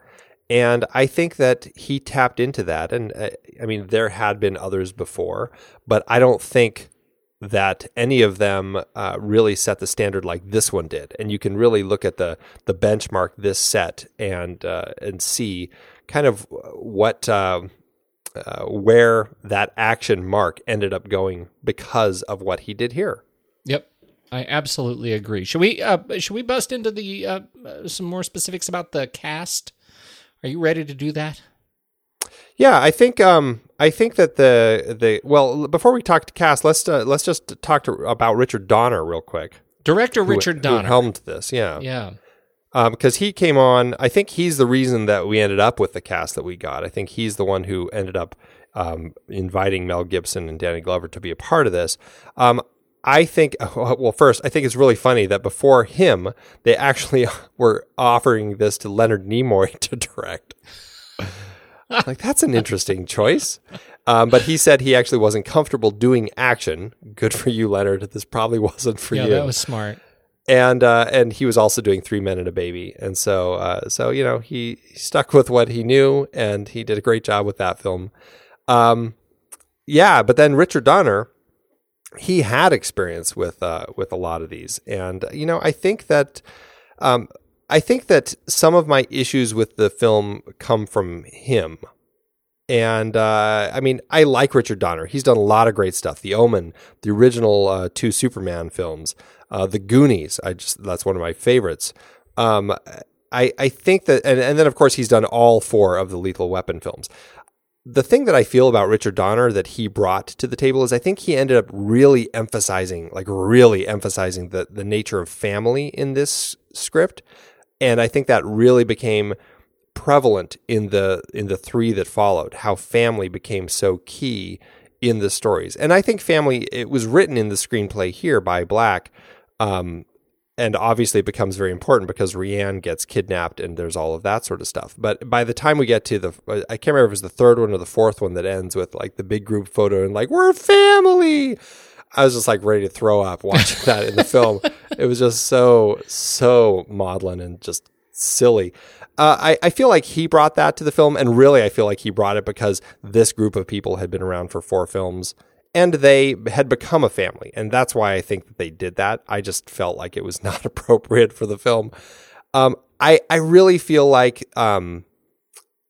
A: And I think that he tapped into that. And uh, I mean, there had been others before, but I don't think that any of them uh, really set the standard like this one did. And you can really look at the the benchmark this set and uh, and see kind of what. Uh, uh, where that action mark ended up going because of what he did here.
C: Yep. I absolutely agree. Should we uh, should we bust into the uh, uh, some more specifics about the cast? Are you ready to do that?
A: Yeah, I think um, I think that the the well before we talk to cast, let's uh, let's just talk to, about Richard Donner real quick.
C: Director Richard
A: who
C: Donner.
A: helmed this. Yeah,
C: yeah.
A: because he came on. I think he's the reason that we ended up with the cast that we got. I think he's the one who ended up um, inviting Mel Gibson and Danny Glover to be a part of this. Um, I think, *laughs* well, first, I think it's really funny that before him, they actually *laughs* were offering this to Leonard Nimoy *laughs* to direct. like, that's an interesting choice. Um, but he said he actually wasn't comfortable doing action. Good for you, Leonard. This probably wasn't for
C: yeah,
A: you Yeah,
C: that was smart.
A: and uh, and he was also doing Three Men and a Baby, and so uh, so you know he, he stuck with what he knew, and he did a great job with that film. Um, yeah, but then Richard Donner, he had experience with uh, with a lot of these, and you know I think that um, I think that some of my issues with the film come from him. And uh, I mean, I like Richard Donner. He's done a lot of great stuff. The Omen, the original uh, two Superman films, uh, The Goonies. I just that's one of my favorites. Um, I I think that, and, and then of course he's done all four of the Lethal Weapon films. The thing that I feel about Richard Donner that he brought to the table is I think he ended up really emphasizing, like really emphasizing the the nature of family in this script, and I think that really became prevalent in the in the three that followed how family became so key in the stories. And i think family it was written in the screenplay here by Black um, and obviously it becomes very important because Rianne gets kidnapped and there's all of that sort of stuff. But by the time we get to the, I can't remember if it was the third one or the fourth one that ends with like the big group photo and like, we're family. I was just like ready to throw up *laughs* watching that in the film. It was just so, so maudlin and just silly. Uh, I, I feel like he brought that to the film, and really, I feel like he brought it because this group of people had been around for four films and they had become a family. And that's why I think that they did that. I just felt like it was *laughs* not appropriate for the film. Um, I, I really feel like, um,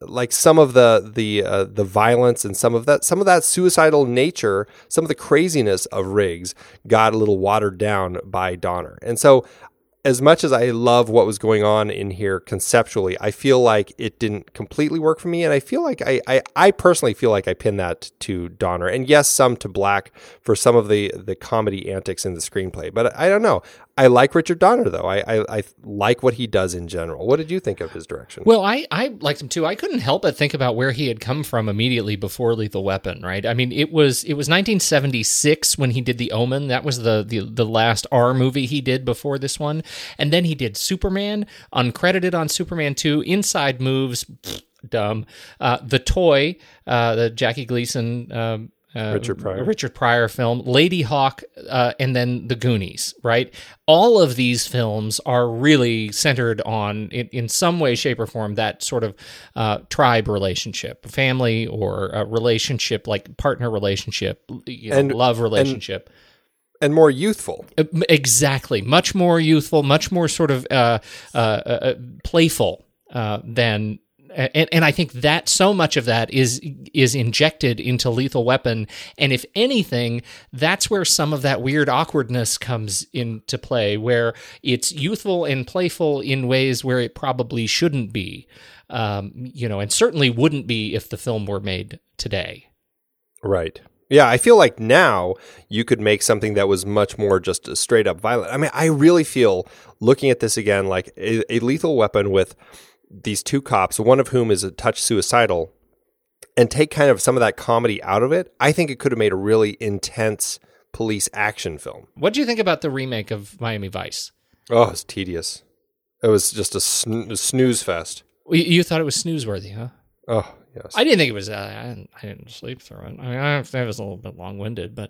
A: like some of the the uh, the violence and some of that some of that suicidal nature, some of the craziness of Riggs got a little watered down by Donner. And so as much as I love what was going on in here conceptually, I feel like it didn't completely work for me. And I feel like I, I, I personally feel like I pin that to Donner. And yes, some to Black for some of the, the comedy antics in the screenplay. But I don't know. I like Richard Donner, though. I, I, I like what he does in general. What did you think of his direction?
C: Well, I, I liked him too. I couldn't help but think about where he had come from immediately before Lethal Weapon, right? I mean, it was it was 1976 when he did The Omen. That was the the, the last R movie he did before this one. And then he did Superman, uncredited on Superman 2, Inside Moves, pfft, dumb. Uh, the Toy, uh, the Jackie Gleason um, uh,
A: Richard Pryor.
C: Richard Pryor film, Ladyhawke, uh, and then The Goonies, right? All of these films are really centered on, in, in some way, shape, or form, that sort of uh, tribe relationship, family or a relationship, like partner relationship, you know,
A: And-
C: love relationship.
A: and more youthful.
C: Uh, Exactly. Much more youthful, much more sort of uh, uh, uh, playful uh, than. And, and I think that so much of that is is injected into Lethal Weapon, and if anything, that's where some of that weird awkwardness comes into play, where it's youthful and playful in ways where it probably shouldn't be, um, you know, and certainly wouldn't be if the film were made today.
A: Right. Yeah, I feel like now you could make something that was much more just straight up violent. I mean, I really feel looking at this again like a, a lethal weapon with these two cops, one of whom is a touch suicidal, and take kind of some of that comedy out of it. I think it could have made a really intense police action film.
C: What do you think about the remake of Miami Vice?
A: Oh, it's tedious. It was just a, a snooze fest.
C: You- thought it was snoozeworthy, huh?
A: Oh, yes.
C: I didn't think it was. Uh, I, didn't, I didn't sleep through it. I mean, I it was a little bit long winded, but.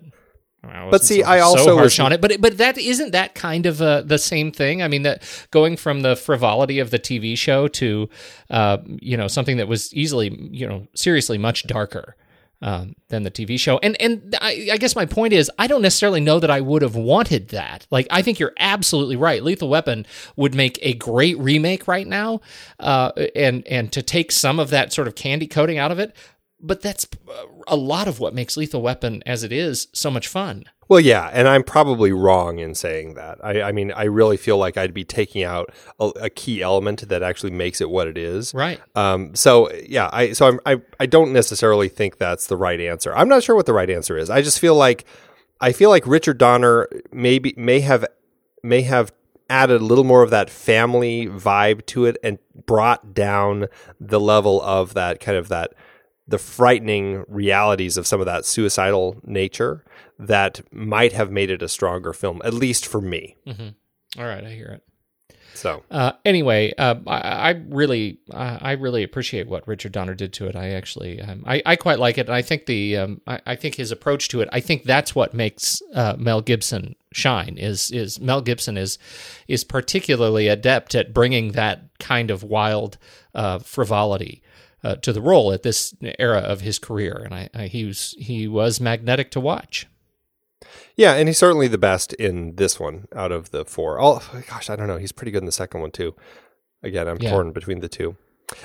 C: I
A: But see,
C: so,
A: I also
C: so harsh
A: was-
C: on it, but but that isn't that kind of uh, the same thing. I mean, that going from the frivolity of the TV show to uh, you know something that was easily you know seriously much darker um, than the TV show. And and I, I guess my point is, I don't necessarily know that I would have wanted that. Like, I think you're absolutely right. Lethal Weapon would make a great remake right now, uh, and and to take some of that sort of candy coating out of it. But that's uh, a lot of what makes Lethal Weapon as it is so much fun.
A: Well, yeah, and I'm probably wrong in saying that. I, I mean, I really feel like I'd be taking out a, a key element that actually makes it what it is.
C: Right.
A: Um. So yeah, I so I'm, I I don't necessarily think that's the right answer. I'm not sure what the right answer is. I just feel like I feel like Richard Donner maybe may have may have added a little more of that family vibe to it and brought down the level of that kind of that the frightening realities of some of that suicidal nature that might have made it a stronger film, at least for me.
C: Mm-hmm. All right, I hear it.
A: So
C: uh, anyway, uh, I, I, really, I really appreciate what Richard Donner did to it. I actually, um, I, I, quite like it, and I think the, um, I, I, think his approach to it. I think that's what makes uh, Mel Gibson shine. Is is Mel Gibson is is particularly adept at bringing that kind of wild uh, frivolity. Uh, to the role at this era of his career, and I, I, he was he was magnetic to watch.
A: Yeah, and he's certainly the best in this one out of the four. Oh gosh, I don't know. He's pretty good in the second one too. Again, I'm yeah. torn between the two.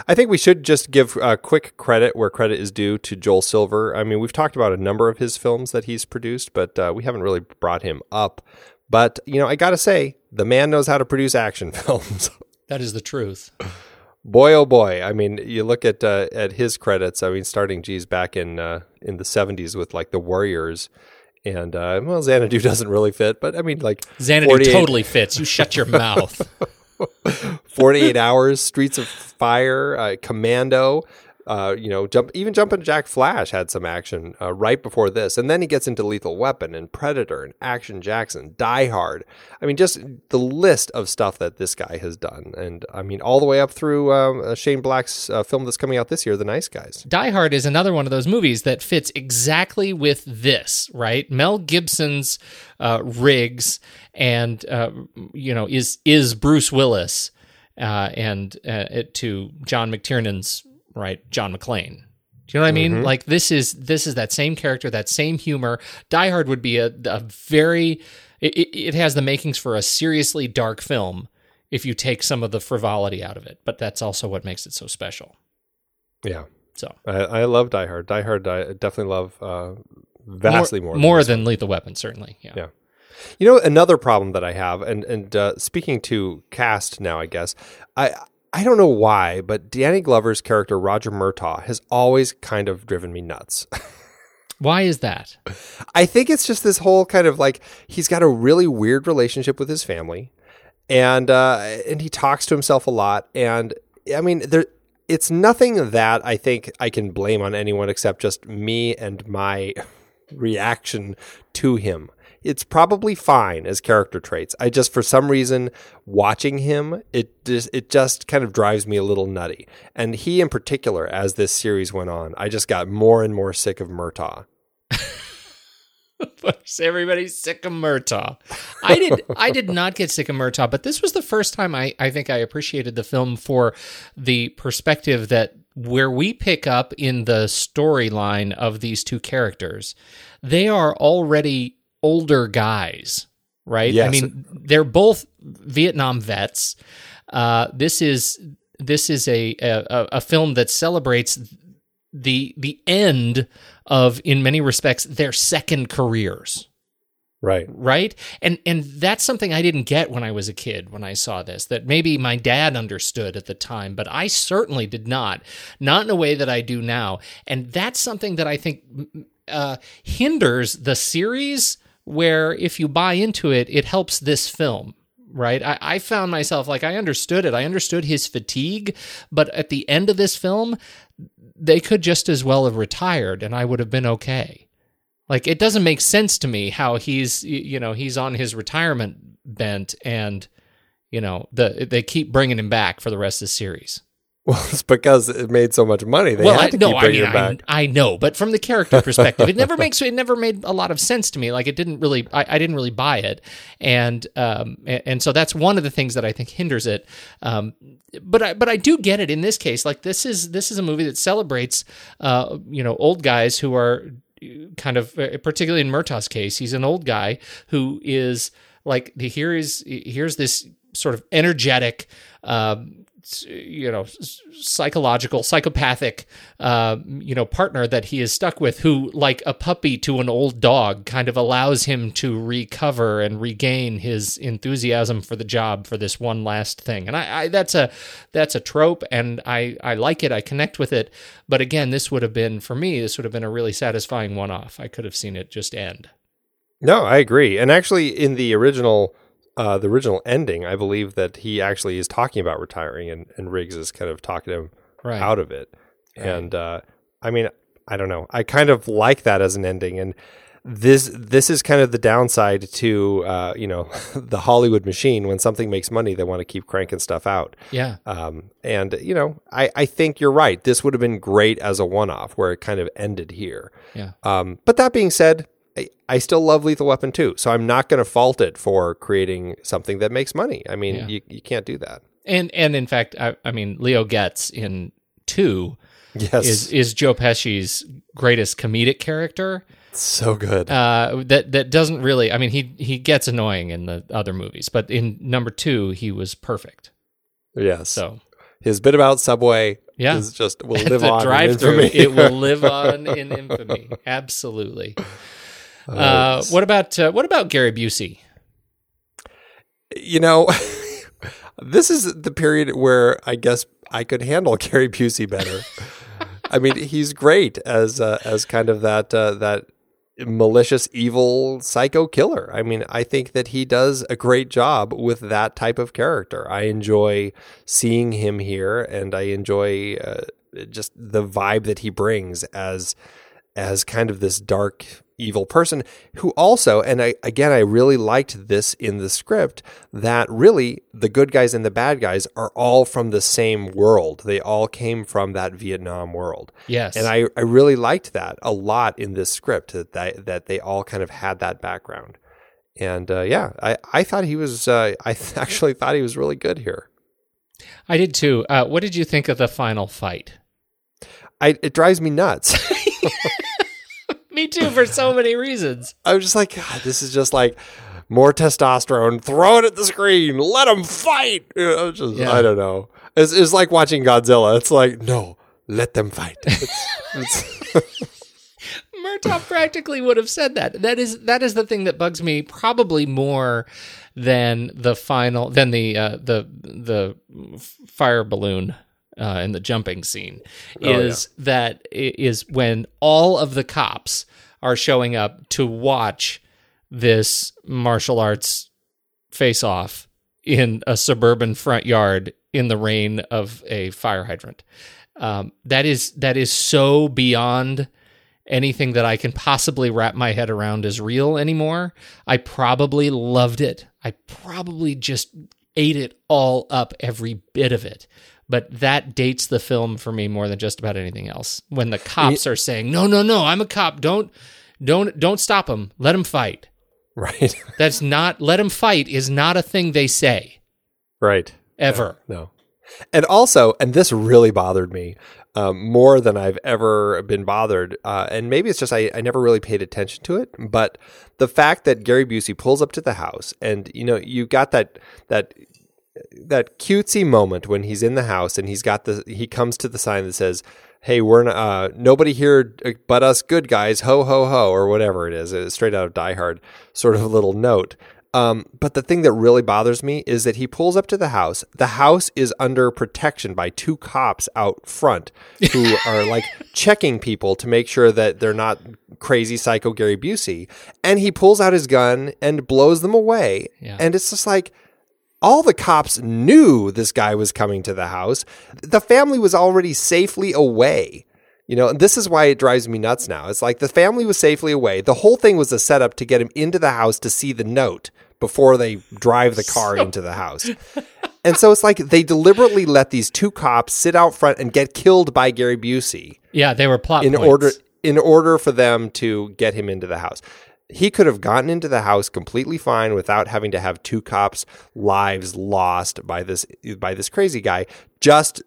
A: I think we should just give uh, quick credit where credit is due to Joel Silver. I mean, we've talked about a number of his films that he's produced, but uh, we haven't really brought him up. But you know, I got to say, the man knows how to produce action *laughs* films.
C: that is the truth.
A: Boy, oh boy! I mean, you look at uh, at his credits. I mean, starting, geez, back in uh, in the '70s with like the Warriors and uh, well, Xanadu *laughs* doesn't really fit, but I mean, like
C: Xanadu totally fits. You shut your *laughs* mouth.
A: 48 hours, Streets of Fire, uh, Commando uh, you know, jump even Jumpin' Jack Flash had some action uh, right before this, and then he gets into Lethal Weapon and Predator and Action Jackson, Die Hard. I mean, just the list of stuff that this guy has done, and I mean, all the way up through um, uh, Shane Black's uh, film that's coming out this year, The Nice Guys.
C: Die Hard is another one of those movies that fits exactly with this, right? Mel Gibson's uh, Riggs, and uh, you know, is is Bruce Willis. And uh, to John McTiernan's right? John McClane. Do you know what I mean? Mm-hmm. Like this is this is that same character, that same humor. Die Hard would be a, a very it, it has the makings for a seriously dark film if you take some of the frivolity out of it. But that's also what makes it so special.
A: Yeah.
C: So
A: I, I love Die Hard. Die Hard. I definitely love uh, vastly more
C: more, more than, than Lethal Weapon. Certainly. Yeah.
A: Yeah. You know another problem that I have, and and uh, speaking to cast now, I guess I I don't know why, but Danny Glover's character Roger Murtaugh has always kind of driven me nuts. *laughs*
C: why is that?
A: I think it's just this whole kind of like he's got a really weird relationship with his family, and uh, and he talks to himself a lot. And I mean, there it's nothing that I think I can blame on anyone except just me and my *laughs* reaction to him it's probably fine as character traits. I just for some reason watching him, it just it just kind of drives me a little nutty. And he in particular, as this series went on, I just got more and more sick of Murtaugh. *laughs*
C: Everybody's sick of Murtaugh. I did. *laughs* I did not get sick of Murtaugh, but this was the first time I, I think I appreciated the film for the perspective that where we pick up in the storyline of these two characters, they are already older guys, right?
A: Yes.
C: I mean, they're both Vietnam vets. Uh, this is this is a, a a film that celebrates the the end of, in many respects, their second careers.
A: Right.
C: Right? And and that's something I didn't get when I was a kid when I saw this that maybe my dad understood at the time, but I certainly did not. Not in a way that I do now. And that's something that I think uh, hinders the series where if you buy into it, it helps this film right? I, I, found myself like I understood it. I understood his fatigue, but at the end of this film, they could just as well have retired and I would have been okay. Like it doesn't make sense to me how he's you know, he's on his retirement bent and you know, the they keep bringing him back for the rest of the series.
A: Well, it's because it made so much money. They well, had to I, no, keep bringing I mean, it back.
C: I, I, know, but from the character perspective, it never *laughs* makes it never made a lot of sense to me. Like it didn't really, I, I didn't really buy it, and um, and, and, so that's one of the things that I think hinders it. Um, but I, but I do get it in this case. Like this is this is a movie that celebrates, uh, you know, old guys who are kind of, uh, particularly in Murtaugh's case, he's an old guy who is like here is here's this sort of energetic. Um, you know psychological psychopathic uh, you know partner that he is stuck with who like a puppy to an old dog kind of allows him to recover and regain his enthusiasm for the job for this one last thing. And I, I that's a that's a trope and I I like it. I connect with it. But again this would have been for me this would have been a really satisfying one off I could have seen it just end.
A: No I agree. And actually in the original uh, the original ending, I believe that he actually is talking about retiring, and, and Riggs is kind of talking him
C: Right.
A: out of it. And uh, I mean, I don't know. I kind of like that as an ending, and this this is kind of the downside to uh, you know *laughs* the Hollywood machine. When something makes money, they want to keep cranking stuff out.
C: Yeah.
A: Um, and you know, I, I think you're right. This would have been great as a one-off, where it kind of ended here.
C: Yeah.
A: Um, but that being said, I, I still love Lethal Weapon 2, so I'm not going to fault it for creating something that makes money. I mean,
C: Yeah.
A: you, you can't do that.
C: And and in fact, I, I mean, Leo Getz in two
A: Yes,
C: is is Joe Pesci's greatest comedic character.
A: so good.
C: Uh, that that doesn't really. I mean, he he gets annoying in the other movies, but in number two, he was perfect.
A: yes.
C: So
A: his bit about Subway
C: Yeah.
A: is just will *laughs* live
C: the
A: on. in
C: drive-through,
A: infamy.
C: it will live *laughs* on in infamy. Absolutely. Uh, what about uh, what about Gary Busey?
A: you know, *laughs* this is the period where I guess I could handle *laughs* Gary Busey better. *laughs* I mean, he's great as uh, as kind of that uh, that malicious, evil, psycho killer. I mean, I think that he does a great job with that type of character. I enjoy seeing him here, and I enjoy uh, just the vibe that he brings as as kind of this dark evil person who also and I again I really liked this in the script that really the good guys and the bad guys are all from the same world. They all came from that Vietnam world.
C: Yes,
A: And I, I really liked that a lot in this script that they, that they all kind of had that background. And uh, yeah, I, I thought he was uh, I th- *laughs* actually thought he was really good here.
C: I did too. Uh, what did you think of the final fight?
A: I it drives me nuts. *laughs*
C: Me too, for so many reasons.
A: I was just like, God, this is just like more testosterone. Throw it at the screen. Let them fight. I was just,
C: Yeah.
A: I don't know. It's, it's like watching Godzilla. It's like, no, let them fight. *laughs* It's, it's, *laughs*
C: Murtaugh practically would have said that. That is that is the thing that bugs me probably more than the final than the uh, the the fire balloon uh, in the jumping scene
A: Oh, yeah.
C: is that is when all of the cops are showing up to watch this martial arts face off in a suburban front yard in the rain of a fire hydrant. Um, that is that is so beyond anything that I can possibly wrap my head around as real anymore. I probably loved it. I probably just ate it all up, every bit of it. But that dates the film for me more than just about anything else. When the cops are saying, "No, no, no, I'm a cop. Don't, don't, don't stop him. Let him fight."
A: right. *laughs*
C: That's not let him fight is not a thing they say
A: Right.
C: ever.
A: No. And also, and this really bothered me um, more than I've ever been bothered. Uh, and maybe it's just I, I never really paid attention to it. But the fact that Gary Busey pulls up to the house, and you know, you got that that that cutesy moment when he's in the house and he's got the he comes to the sign that says hey we're uh, nobody here but us good guys ho ho ho or whatever it is it's straight out of Die Hard sort of little note. Um, but the thing that really bothers me is that he pulls up to the house. The house is under protection by two cops out front who *laughs* are like checking people to make sure that they're not crazy psycho Gary Busey. And he pulls out his gun and blows them away.
C: Yeah.
A: and it's just like all the cops knew this guy was coming to the house. The family was already safely away. You know, and this is why it drives me nuts now. It's like the family was safely away. The whole thing was a setup to get him into the house to see the note before they drive the car into the house. And so it's like they deliberately let these two cops sit out front and get killed by Gary Busey
C: Yeah, they were plot
A: in
C: points.
A: order in order for them to get him into the house. He could have gotten into the house completely fine without having to have two cops' lives lost by this by this crazy guy just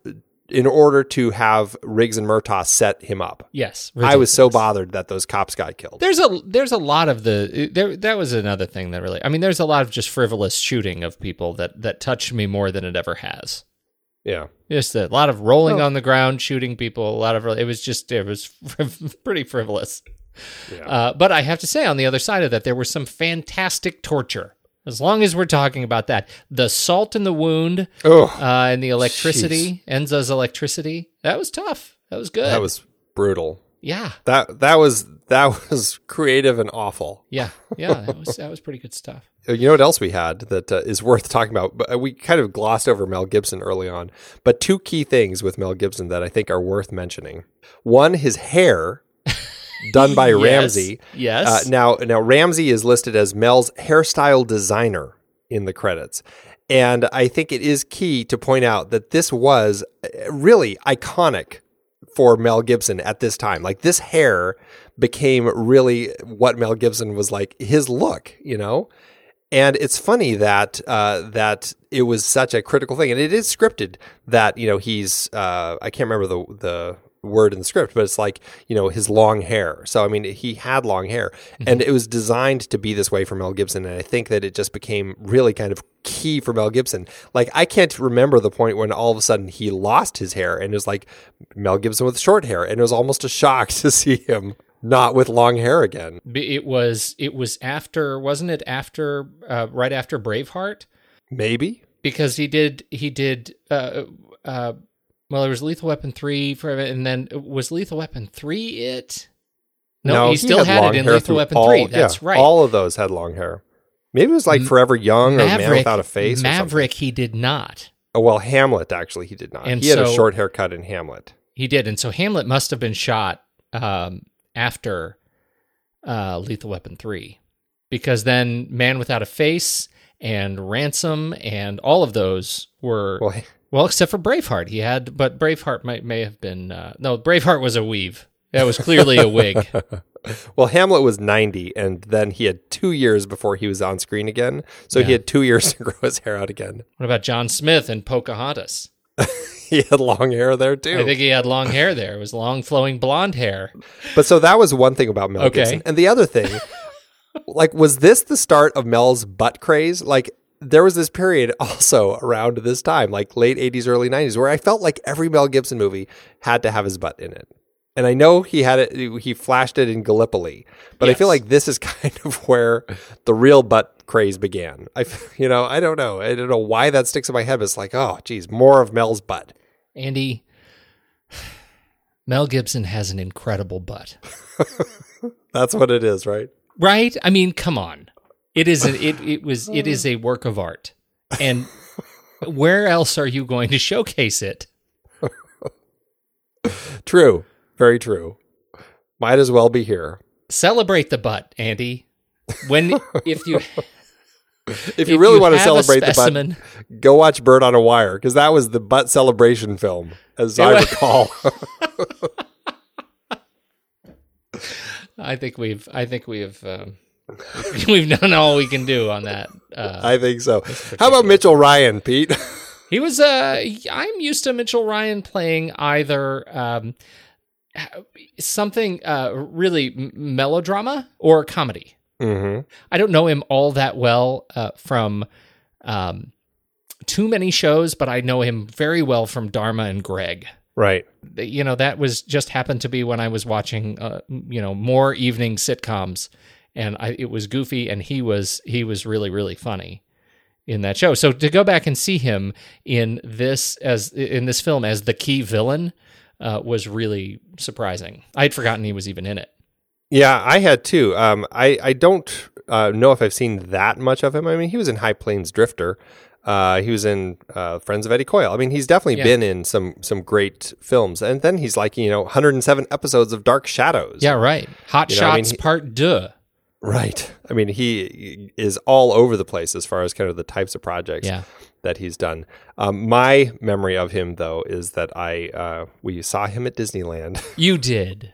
A: in order to have Riggs and Murtaugh set him up.
C: Yes,
A: I was so bothered that those cops got killed.
C: There's a there's a lot of the there that was another thing that really I mean there's a lot of just frivolous shooting of people that that touched me more than it ever has.
A: Yeah.
C: Just a lot of rolling on the ground, shooting people. A lot of it was just it was *laughs* pretty frivolous. Uh, but I have to say, on the other side of that, there was some fantastic torture. As long as we're talking about that, the salt in the wound uh, and the electricity, Endo's electricity, that was tough. That was good.
A: that was brutal.
C: yeah,
A: That that was that was creative and awful.
C: yeah, yeah. That was that was pretty good stuff. *laughs*
A: you know what else we had that uh, is worth talking about? But uh, we kind of glossed over Mel Gibson early on, but two key things with Mel Gibson that I think are worth mentioning. One, his hair, done by
C: Yes.
A: Ramsey.
C: Yes.
A: Uh, now, now Ramsey is listed as Mel's hairstyle designer in the credits. And I think it is key to point out that this was uh, really iconic for Mel Gibson at this time. Like this hair became really what Mel Gibson was like his look, you know? And it's funny that uh, that it was such a critical thing, and it is scripted that you know he's uh, I can't remember the the word in the script, but it's like you know his long hair. So I mean he had long hair, and it was designed to be this way for Mel Gibson, and I think that it just became really kind of key for Mel Gibson. Like I can't remember the point when all of a sudden he lost his hair, and it was like Mel Gibson with short hair, and it was almost a shock *laughs* to see him not with long hair again.
C: It was it was after wasn't it after uh, right after Braveheart
A: Maybe
C: because he did he did uh uh well there was Lethal Weapon three for and then was Lethal Weapon three it no, he still had,
A: long
C: it in Lethal Weapon
A: all-
C: three
A: yeah,
C: that's right
A: All of those had long hair. Maybe it was like Forever Young or Man Without a Face. or something.
C: Maverick he did not
A: Oh, well, Hamlet actually he did not.
C: And
A: he had a short haircut in Hamlet.
C: he did and so Hamlet must have been shot um after uh Lethal Weapon three because then Man Without a Face and Ransom and all of those were
A: Well,
C: Well, except for Braveheart, he had, but Braveheart might may have been uh, no. Braveheart was a weave. That was clearly a wig. *laughs*
A: well, Hamlet was ninety, and then he had two years before he was on screen again. So he had two years *laughs* to grow his hair out again.
C: What about John Smith and Pocahontas? *laughs*
A: He had long hair there too.
C: I think he had long hair there. It was long, flowing blonde hair.
A: But so that was one thing about Mel
C: Okay.
A: Gibson. And the other thing, like, was this the start of Mel's butt craze? Like, there was this period *laughs* also around this time, like late 80s, early 90s, where I felt like every Mel Gibson movie had to have his butt in it. And I know he had it, he flashed it in Gallipoli, but I feel like this is *laughs* kind of where the real butt craze began. I, *laughs* you know, I don't know. I don't know why that sticks in my head. But it's like, oh, geez, more of Mel's butt.
C: Andy, *sighs* Mel Gibson has an incredible butt,
A: That's what it is, right?
C: right? I mean, come on. It is a, it it was it is a work of art, and where else are you going to showcase it?
A: True. Very true. Might as well be here.
C: Celebrate the butt, Andy. When if you *laughs*
A: If you really want to celebrate the butt, go watch Bird on a Wire because that was the butt celebration film, as I
C: was-
A: recall. *laughs* *laughs*
C: I think we've I think we have um, *laughs* we've done all we can do on that. Uh,
A: I think so. How about Mitchell Ryan, Pete? *laughs*
C: he was uh I'm used to Mitchell Ryan playing either um something uh really melodrama or comedy.
A: mm-hmm.
C: I don't know him all that well uh, from um too many shows, but I know him very well from Dharma and Greg.
A: Right.
C: you know that was just happened to be when I was watching uh, you know more evening sitcoms and I it was goofy and he was he was really really funny in that show. So to go back and see him in this as in this film as the key villain uh, was really surprising. I'd forgotten he was even in it.
A: Yeah, I had too. Um, I I don't uh, know if I've seen that much of him. I mean, he was in High Plains Drifter. Uh, he was in uh, Friends of Eddie Coyle. I mean, he's definitely
C: Yeah.
A: been in some some great films. And then he's like, you know, 107 episodes of Dark Shadows.
C: Yeah, right. Hot
A: You know, I mean,
C: Shots
A: he-
C: Part Deux.
A: Right. I mean, he is all over the place as far as kind of the types of projects
C: Yeah.
A: that he's done. Um, my memory of him, though, is that I uh, we saw him at Disneyland *laughs*
C: You did.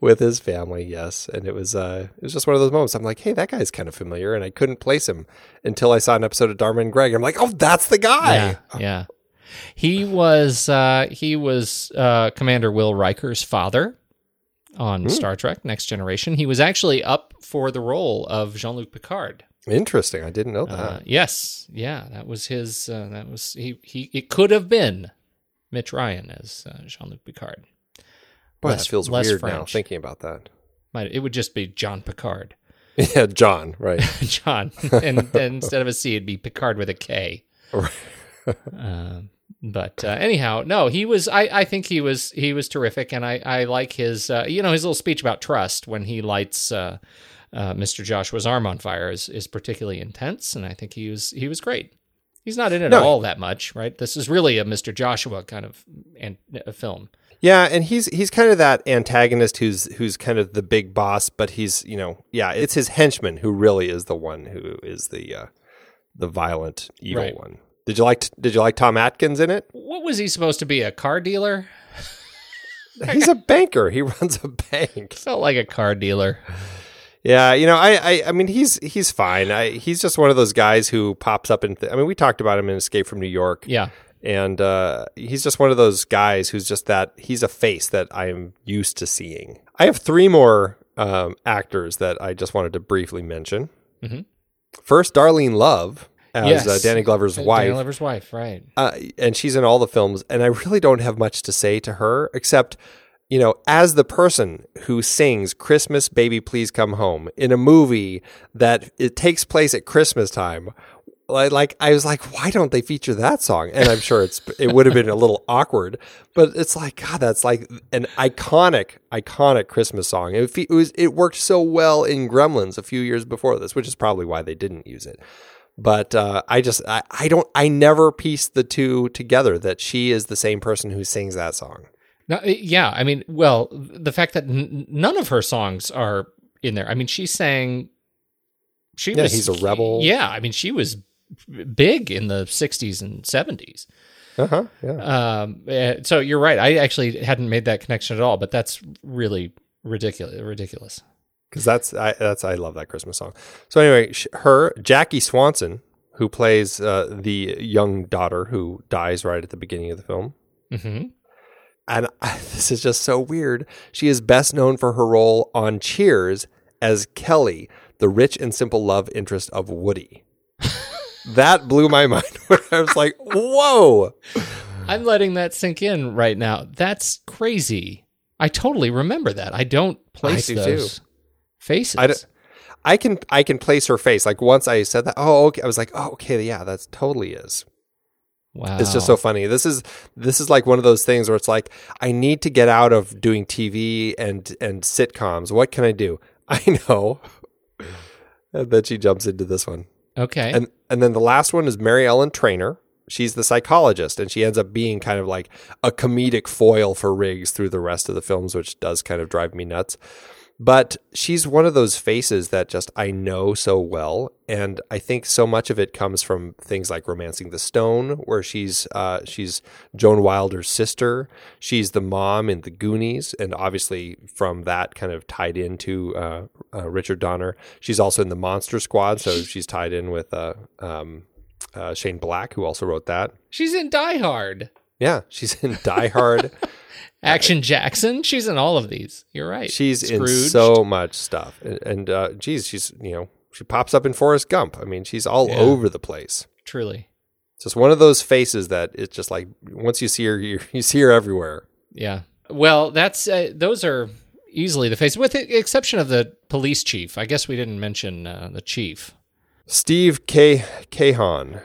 A: with his family. Yes, and it was uh, it was just one of those moments. I'm like, hey, that guy's kind of familiar, and I couldn't place him until I saw an episode of Dharma and Greg. I'm like, oh, that's the guy.
C: Yeah, yeah. He was uh, he was uh, Commander Will Riker's father on
A: Hmm.
C: Star Trek: Next Generation. He was actually up for the role of Jean Luc Picard.
A: Interesting. I didn't know that.
C: Uh, yes, yeah, that was his. Uh, that was he. He. It could have been Mitch Ryan as uh, Jean Luc Picard.
A: Boy,
C: less-
A: that feels weird now thinking about that.
C: Might it would just be John Picard, *laughs*
A: yeah, John. Right. *laughs*
C: John, *laughs* and, and instead of a C, it'd be Picard with a K. Um, but uh, anyhow, no, he was. I, I think he was. He was terrific, and I, I like his. Uh, you know, his little speech about trust when he lights uh, uh, Mr. Joshua's arm on fire is is particularly intense, and I think he was he was great. He's not in it
A: No.
C: all that much, right? This is really a Mr. Joshua kind of an, a film.
A: Yeah, and he's he's kind of that antagonist who's who's kind of the big boss, but he's you know yeah, it's his henchman who really is the one who is the uh, the violent evil
C: Right.
A: one. Did you like Did you like Tom Atkins in it?
C: What was he supposed to be? A car dealer? *laughs*
A: He's a banker. He runs a bank. *laughs*
C: Felt like a car dealer.
A: Yeah, you know, I, I, I mean, he's he's fine. I, he's just one of those guys who pops up in. Th- I mean, we talked about him in Escape from New York.
C: Yeah.
A: and uh, he's just one of those guys who's just that. He's a face that I'm used to seeing. I have three more um, actors that I just wanted to briefly mention.
C: Mhm.
A: First, Darlene Love as
C: Yes.
A: uh, Danny Glover's
C: Uh,
A: wife.
C: Danny Glover's wife, right?
A: uh, and she's in all the films and i really don't have much to say to her except you know as the person who sings christmas baby please come home in a movie that it takes place at christmas time like, like i was like why don't they feature that song and i'm sure it's it would have been a little awkward but it's like god that's like an iconic iconic christmas song it, it was it worked so well in Gremlins a few years before this which is probably why they didn't use it but uh, I just I, I don't I never pieced the two together that she is the same person who sings that song.
C: No, uh, yeah, I mean, well, the fact that n- none of her songs are in there. I mean, she sang. She
A: Yeah,
C: was.
A: he's a rebel.
C: Yeah, I mean, she was big in the '60s and '70s.
A: Uh huh. Yeah.
C: Um, uh, so you're right. I actually hadn't made that connection at all, but that's really ridiculous. Ridiculous.
A: Because that's I that's I love that Christmas song. So anyway, sh- her Jackie Swanson, who plays uh, the young daughter who dies right at the beginning of the film,
C: hmm
A: and I, *laughs* this is just so weird. She is best known for her role on Cheers as Kelly, the rich and simple love interest of Woody. *laughs* that blew my mind. *laughs* When I was like, "Whoa!"
C: I'm letting that sink in right now. That's crazy. I totally remember that. I don't place
A: do
C: those faces.
A: I I can I can place her face. Like once I said that, oh okay, I was like, oh okay, yeah, that's totally is.
C: wow.
A: It's just so funny. This is this is like one of those things where it's like I need to get out of doing TV and and sitcoms. What can I do? *laughs* I know. and then she jumps into this one.
C: okay.
A: And and then the last one is Mary Ellen Trainor. She's the psychologist, and she ends up being kind of like a comedic foil for Riggs through the rest of the films, which does kind of drive me nuts. But she's one of those faces that just I know so well, and I think so much of it comes from things like *Romancing the Stone*, where she's uh, she's Joan Wilder's sister. She's the mom in *The Goonies*, and obviously from that kind of tied into uh, uh, Richard Donner. She's also in the *Monster Squad*, so she's tied in with uh, um, uh, Shane Black, who also wrote that.
C: She's in Die Hard.
A: Yeah, she's in *Die Hard*. *laughs*
C: Action Jackson. She's in all of these. You're right.
A: She's in so much stuff, and, and uh, geez, she's you know she pops up in Forrest Gump. I mean, she's all
C: Yeah.
A: over the place.
C: truly.
A: It's just one of those faces that it's just like once you see her, you, *laughs* you see her everywhere.
C: Yeah. Well, that's uh, those are easily the face, with the exception of the police chief. I guess we didn't mention uh, the chief.
A: Steve K. Kahan,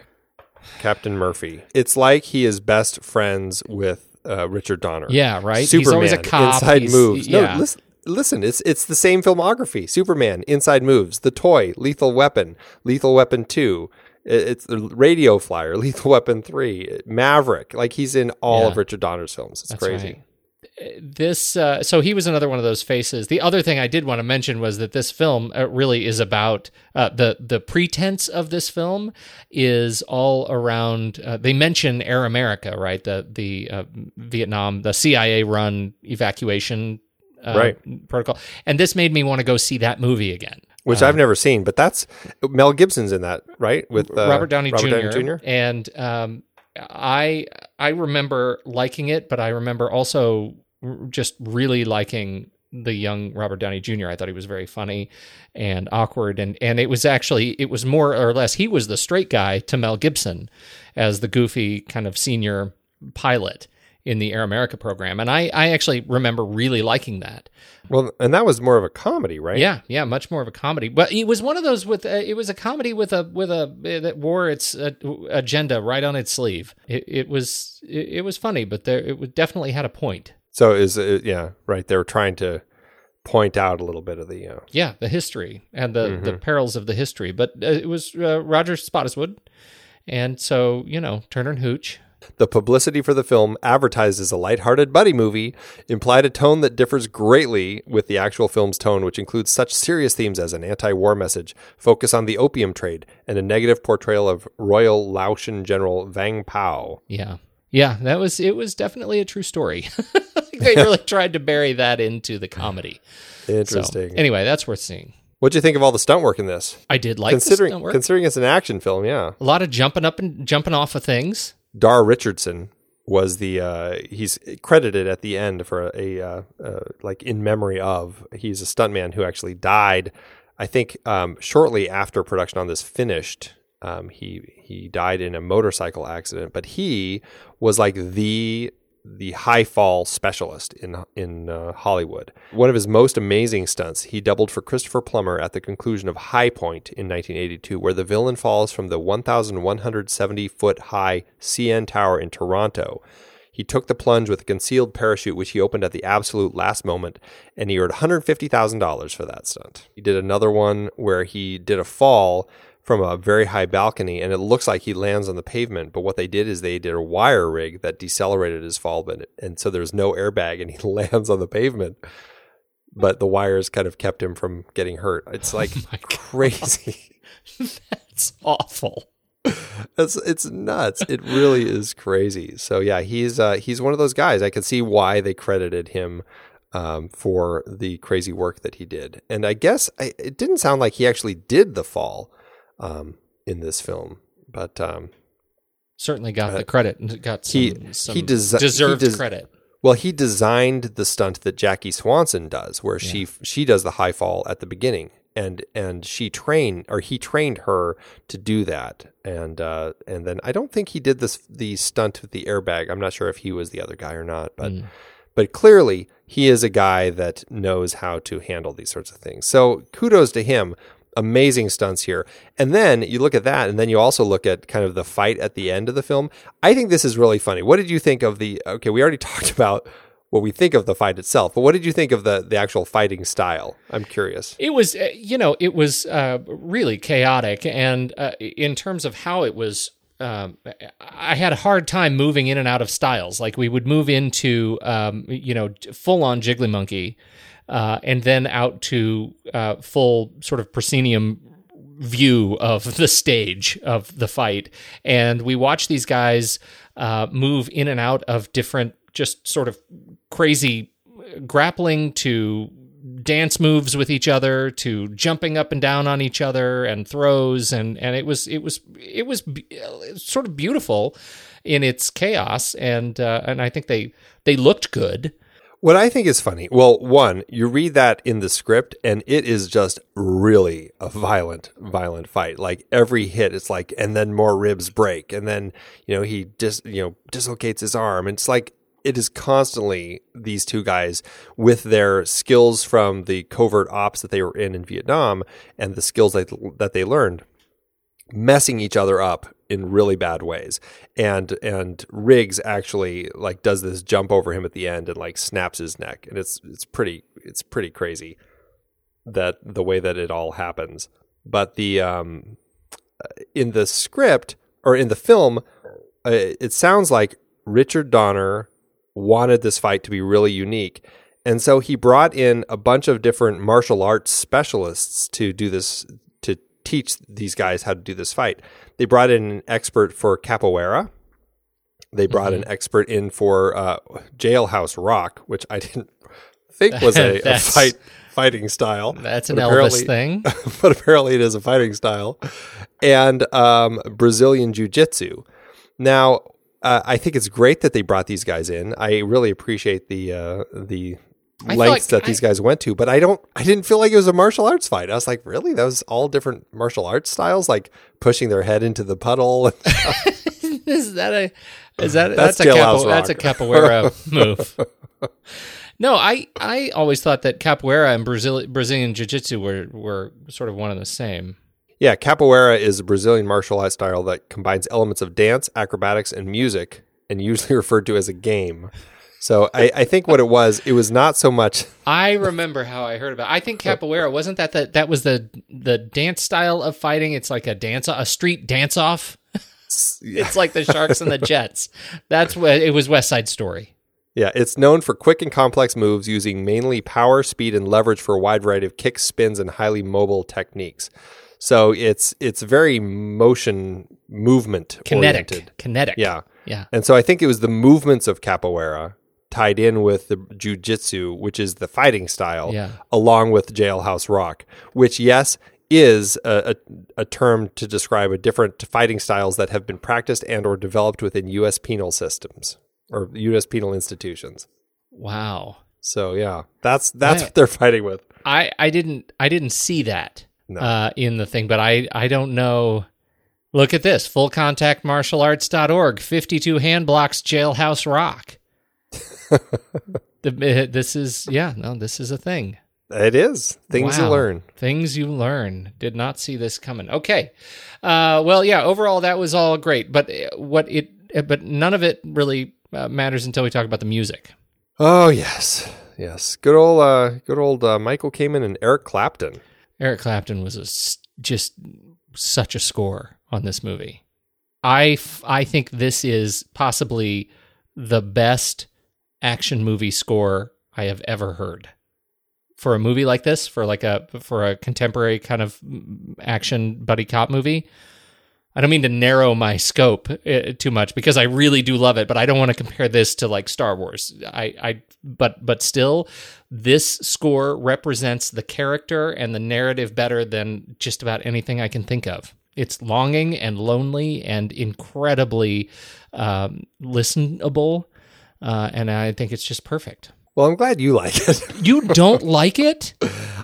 A: Captain Murphy. It's like he is best friends with uh, Richard Donner.
C: Yeah, right.
A: Superman,
C: He's always a cop.
A: Inside
C: He's-
A: moves.
C: Yeah.
A: No, listen, listen. It's it's the same filmography. Superman, Inside Moves, The Toy, Lethal Weapon, Lethal Weapon Two. It's the Radio Flyer, *laughs* Lethal Weapon Three, Maverick. Like he's in all
C: Yeah.
A: of Richard Donner's films. It's
C: That's
A: crazy.
C: right. This uh, so he was another one of those faces. The other thing I did want to mention was that this film uh, really is about uh, the the pretense of this film is all around. Uh, they mention Air America, right? The the uh, Vietnam, the CIA run evacuation uh,
A: Right.
C: protocol, and this made me want to go see that movie again.
A: Which I've never seen, but that's Mel Gibson's in that, right? With uh,
C: Robert Downey Jr.
A: Jr.
C: And um, I I remember liking it, but I remember also just really liking the young Robert Downey Jr. I thought he was very funny and awkward, and and it was actually it was more or less he was the straight guy to Mel Gibson as the goofy kind of senior pilot in the Air America program, and I I actually remember really liking that.
A: Well, and that was more of a comedy, right?
C: Yeah, yeah, much more of a comedy. But it was one of those with uh, it was a comedy with a with a that wore its uh, agenda right on its sleeve. It, it was it, it was funny, but there it definitely had a point.
A: So is uh, yeah, right. They were trying to point out a little bit of the. Uh,
C: Yeah, the history and the,
A: Mm-hmm.
C: the perils of the history. But uh, it was uh, Roger Spottiswoode. And so, you know, Turner and Hooch.
A: The publicity for the film, advertised as a lighthearted buddy movie, implied a tone that differs greatly with the actual film's tone, which includes such serious themes as an anti war message, focus on the opium trade, and a negative portrayal of Royal Laotian General Vang Pao.
C: Yeah. Yeah, that was it was definitely a true story. *laughs* they really *laughs* tried to bury that into the comedy. So,
A: Interesting.
C: anyway, that's worth seeing.
A: What'd you think of all the stunt work in this?
C: I did like
A: considering
C: stunt work.
A: considering it's an action film, yeah.
C: a lot of jumping up and jumping off of things.
A: Dar Richardson was the uh, he's credited at the end for a, uh uh, like in memory of he's a stuntman who actually died. I think um, shortly after production on this finished, um, he he died in a motorcycle accident. But he was like the the high fall specialist in in uh, Hollywood. One of his most amazing stunts, he doubled for Christopher Plummer at the conclusion of Highpoint in 1982, where the villain falls from the 1,170 foot high CN Tower in Toronto. He took the plunge with a concealed parachute, which he opened at the absolute last moment, and he earned $150,000 for that stunt. He did another one where he did a fall from a very high balcony, and it looks like he lands on the pavement. But what they did is they did a wire rig that decelerated his fall, but and so there's no airbag, and he *laughs* lands on the pavement. But the wires kind of kept him from getting hurt. It's like crazy. *laughs*
C: That's awful.
A: It's it's nuts. It really is crazy. So yeah, he's uh, he's one of those guys. I can see why they credited him um, for the crazy work that he did. And I guess I, it didn't sound like he actually did the fall um, in this film, but um,
C: Certainly got the credit and got some,
A: he-
C: some
A: he desi- he
C: deserved
A: des-
C: credit.
A: well, he designed the stunt that Jackie Swanson does, where she she does the high fall at the beginning, and and she trained or he trained her to do that, and uh, and then I don't think he did this the stunt with the airbag. I'm not sure if he was the other guy or not, but but clearly he is a guy that knows how to handle these sorts of things. So kudos to him. Amazing stunts here. And then you look at that, and then you also look at kind of the fight at the end of the film. I think this is really funny. What did you think of the? Okay, we already *laughs* talked about what we think of the fight itself, but what did you think of the the actual fighting style? I'm curious.
C: It was, uh, you know, it was uh, really chaotic, and uh, in terms of how it was, um, I had a hard time moving in and out of styles. Like we would move into, um, you know, full on Jiggly Monkey, uh, and then out to uh, full sort of proscenium view of *laughs* the stage of the fight, and we watch these guys uh, move in and out of different, just sort of crazy grappling to dance moves with each other to jumping up and down on each other and throws. And and it was it was it was sort of beautiful in its chaos. And uh, and I think they they looked good
A: What I think is funny, well, one, you read that in the script, and it is just really a violent, violent fight. Like every hit, it's like, and then more ribs break, and then you know he just you know dislocates his arm. It's like it is constantly these two guys with their skills from the covert ops that they were in in Vietnam and the skills that that they learned messing each other up in really bad ways. And and Riggs actually like does this jump over him at the end and like snaps his neck. And it's it's pretty it's pretty crazy that the way that it all happens. But the um in the script or in the film uh, it sounds like Richard Donner wanted this fight to be really unique. And so he brought in a bunch of different martial arts specialists to do this teach these guys how to do this fight. They brought in an expert for capoeira. They brought an expert in for uh, jailhouse rock, which I didn't think was a, *laughs* a fight fighting style.
C: that's an Elvis thing *laughs*
A: but apparently it is a fighting style, and um, Brazilian Jiu Jitsu. Now, uh, I think it's great that they brought these guys in. I really appreciate the uh, the
C: I
A: lengths
C: thought-
A: that these guys went to, but I don't. I didn't feel like it was a martial arts fight. I was like, really? That was all different martial arts styles, like pushing their head into the puddle. *laughs*
C: is that a is that
A: That's
C: that's, a capo, that's a capoeira *laughs* move no I I always thought that capoeira and Brazil, Brazilian jiu-jitsu were were sort of one and the same
A: Yeah, capoeira is a Brazilian martial arts style that combines elements of dance, acrobatics, and music, and usually *laughs* referred to as a game. So I, I think what it was, it was not so much. *laughs*
C: I remember how I heard about. It. I think capoeira wasn't that the that was the the dance style of fighting. It's like a dance, a street dance off. *laughs* it's like the Sharks and the *laughs* Jets. That's what it was. West Side Story.
A: Yeah, it's known for quick and complex moves using mainly power, speed, and leverage for a wide variety of kicks, spins, and highly mobile techniques. So it's it's very motion movement
C: Kinetic,
A: oriented.
C: kinetic.
A: Yeah.
C: yeah.
A: And so I think it was the movements of capoeira tied in with the jujitsu, which is the fighting style,
C: Yeah.
A: along with jailhouse rock, which yes is a, a, a term to describe a different fighting styles that have been practiced and or developed within U.S. penal systems or U.S. penal institutions.
C: Wow.
A: So yeah, that's that's
C: Yeah.
A: what they're fighting with.
C: I I didn't I didn't see that
A: No.
C: uh, in the thing, but I I don't know. Look at this full contact martial arts.org 52 hand blocks jailhouse rock. The, this is yeah no this is a thing.
A: It is things you learn.
C: Things you learn. Did not see this coming. Okay. Uh, well, yeah. Overall, that was all great, but uh, what it, uh, but none of it really uh, matters until we talk about the music.
A: Oh yes, yes. Good old, uh, good old uh, Michael Kamen and Eric Clapton.
C: Eric Clapton was a just such a score on this movie. I f- I think this is possibly the best action movie score I have ever heard. For a movie like this, for like a for a contemporary kind of action buddy cop movie, I don't mean to narrow my scope uh, too much because I really do love it, but I don't want to compare this to like Star Wars. I, I, but but still, this score represents the character and the narrative better than just about anything I can think of. It's longing and lonely and incredibly um, listenable, uh, and I think it's just perfect.
A: Well, I'm glad you like it. *laughs*
C: You don't like it?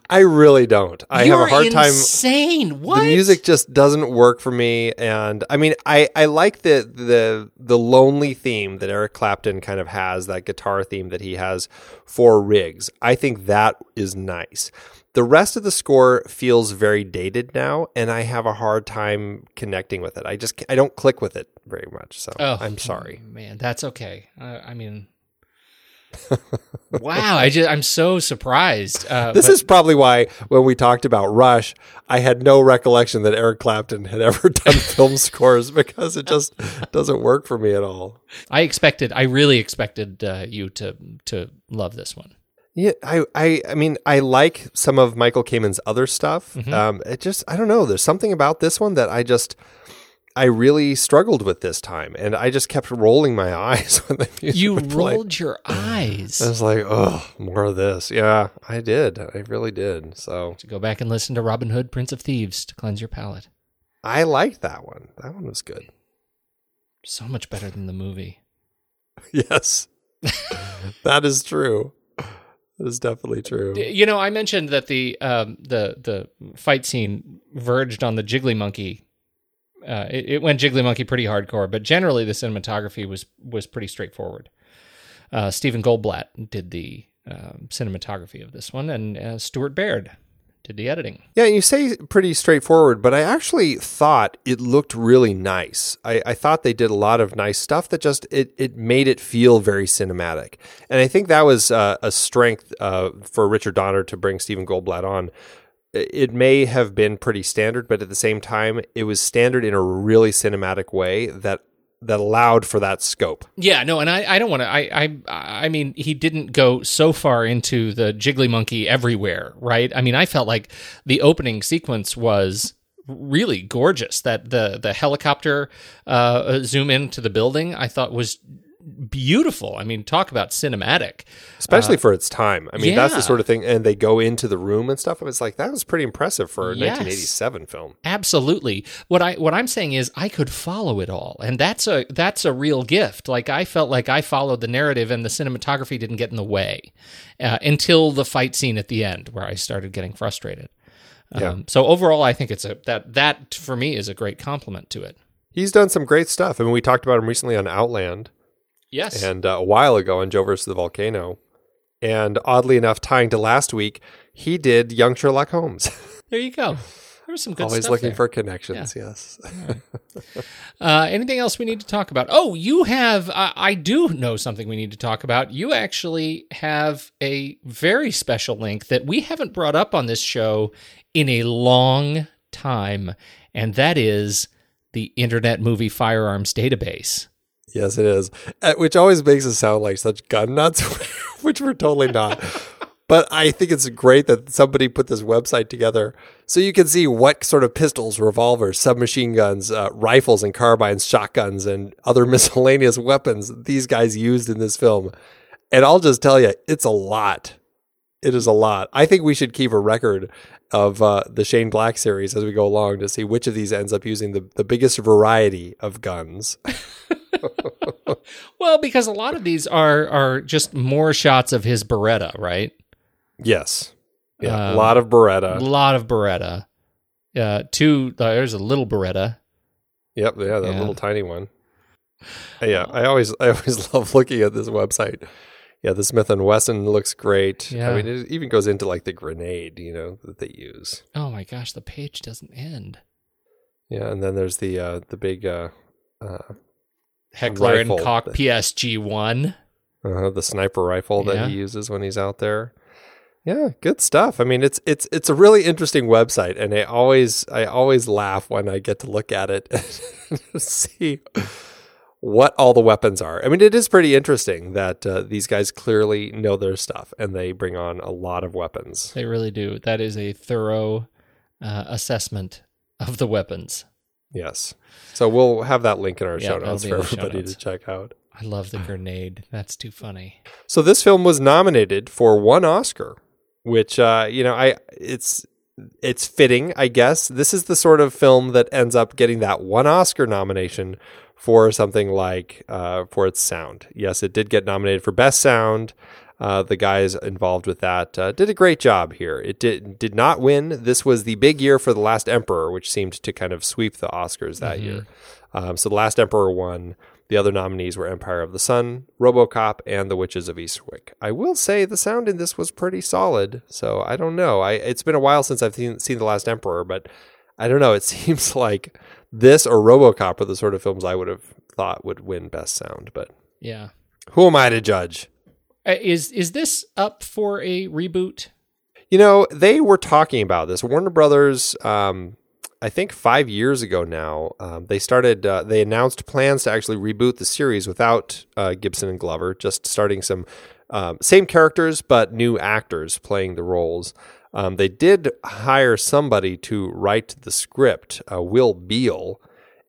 A: I really don't. I
C: You're
A: have a hard time.
C: Insane. What?
A: The music just doesn't work for me, and I mean, I, I like the the the lonely theme that Eric Clapton kind of has, that guitar theme that he has for Riggs. I think that is nice. The rest of the score feels very dated now, and I have a hard time connecting with it. I just I don't click with it very much. So
C: Oh,
A: I'm sorry.
C: man. That's okay. Uh, I mean, *laughs* wow. I just I'm so surprised. Uh,
A: This
C: but
A: is probably why when we talked about Rush, I had no recollection that Eric Clapton had *laughs* ever done film *laughs* scores because it just doesn't work for me at all.
C: I expected. I really expected uh, you to to love this one.
A: Yeah, I, I, I mean, I like some of Michael Kamen's other stuff.
C: Mm-hmm.
A: Um, it just, I don't know. There's something about this one that I just, I really struggled with this time, and I just kept rolling my *laughs* eyes when the music
C: You rolled your *laughs* eyes.
A: I was like, oh, more of this. Yeah, I did. I really did. So
C: to go back and listen to Robin Hood, Prince of Thieves, to cleanse your palate.
A: I liked that one. That one was good.
C: So much better than the movie. *laughs*
A: Yes, that is true. That is definitely true.
C: You know, I mentioned that the um, the the fight scene verged on the Jiggly Monkey. Uh, it, it went Jiggly Monkey pretty hardcore, but generally the cinematography was was pretty straightforward. Uh, Stephen Goldblatt did the um, cinematography of this one, and uh, Stuart Baird did the editing.
A: Yeah, you say pretty straightforward, but I actually thought it looked really nice. I, I thought they did a lot of nice stuff that just it, it made it feel very cinematic, and I think that was uh, a strength uh, for Richard Donner to bring Stephen Goldblatt on. It it may have been pretty standard, but at the same time, it was standard in a really cinematic way that that allowed for that scope.
C: Yeah, no, and I, I don't want to. I, I, I mean, he didn't go so far into the jiggly monkey everywhere, right? I mean, I felt like the opening sequence was really gorgeous. That the the helicopter uh, zoom into the building, I thought was beautiful. I mean, talk about cinematic.
A: especially for its time. I mean, that's the sort of thing. And they go into the room and stuff. And it's like that was pretty impressive for a
C: Yes.
A: 1987 film.
C: Absolutely. What I what I'm saying is I could follow it all, and that's a that's a real gift. Like I felt like I followed the narrative, and the cinematography didn't get in the way uh, until the fight scene at the end, where I started getting frustrated.
A: Yeah.
C: Um, so overall, I think it's a that that for me is a great compliment to it.
A: He's done some great stuff. I mean, we talked about him recently on Outland
C: Yes.
A: and uh, a while ago on Joe versus the Volcano. And oddly enough, tying to last week, he did Young Sherlock Holmes. *laughs*
C: there you go. there was some good
A: Always looking
C: there.
A: for connections. Yes.
C: Uh, anything else we need to talk about? Oh, you have. I I do know something we need to talk about. You actually have a very special link that we haven't brought up on this show in a long time, and that is the Internet Movie Firearms Database.
A: Yes, it is. Uh, Which always makes us sound like such gun nuts, *laughs* which we're totally not. but I think it's great that somebody put this website together so you can see what sort of pistols, revolvers, submachine guns, uh, rifles, and carbines, shotguns, and other *laughs* miscellaneous weapons these guys used in this film. And I'll just tell you, it's a lot. It is a lot. I think we should keep a record of uh, the Shane Black series as we go along to see which of these ends up using the, the biggest variety of guns. *laughs* *laughs*
C: Well, because a lot of these are are just more shots of his Beretta, right?
A: Yes. Yeah.
C: Um,
A: a lot of Beretta.
C: A lot of Beretta. Uh, two. Uh, there's a little Beretta.
A: Yep. Yeah. That
C: Yeah.
A: little tiny one. *sighs* Yeah. I always, I always *laughs* love looking at this website. Yeah. The Smith and Wesson looks great.
C: Yeah.
A: I mean, it even goes into like the grenade, you know, that they use.
C: Oh my gosh, the page doesn't end.
A: Yeah. And then there's the, uh, the big, uh, uh,
C: Heckler and Koch PSG one.
A: uh, the sniper rifle that
C: Yeah.
A: he uses when he's out there. Yeah, good stuff. I mean, it's it's it's a really interesting website, and I always I always laugh when I get to look at it *laughs* and see what all the weapons are. I mean, it is pretty interesting that uh, these guys clearly know their stuff, and they bring on a lot of weapons.
C: They really do. That is a thorough uh, assessment of the weapons.
A: Yes, so we'll have that link in our
C: Yeah,
A: show notes for
C: in the show
A: everybody
C: notes.
A: to check out.
C: I love the grenade. That's too funny.
A: So this film was nominated for one Oscar, which uh, you know, I it's it's fitting, I guess. This is the sort of film that ends up getting that one Oscar nomination for something like uh, for its sound. Yes, it did get nominated for best sound. Uh, the guys involved with that uh, did a great job here. It did did not win. This was the big year for the Last Emperor, which seemed to kind of sweep the Oscars that year. Um, so the Last Emperor won. The other nominees were Empire of the Sun, RoboCop, and The Witches of Eastwick. I will say the sound in this was pretty solid. So I don't know. I it's been a while since I've seen, seen The Last Emperor, but I don't know. It *laughs* seems like this or RoboCop are the sort of films I would have thought would win Best Sound. But
C: Yeah.
A: who am I to judge?
C: Uh, Is is this up for a reboot?
A: You know, they were talking about this. Warner Brothers, um, I think five years ago now, um, they started, uh, they announced plans to actually reboot the series without uh, Gibson and Glover, just starting some um, same characters, but new actors playing the roles. Um, they did hire somebody to write the script, uh, Will Beall.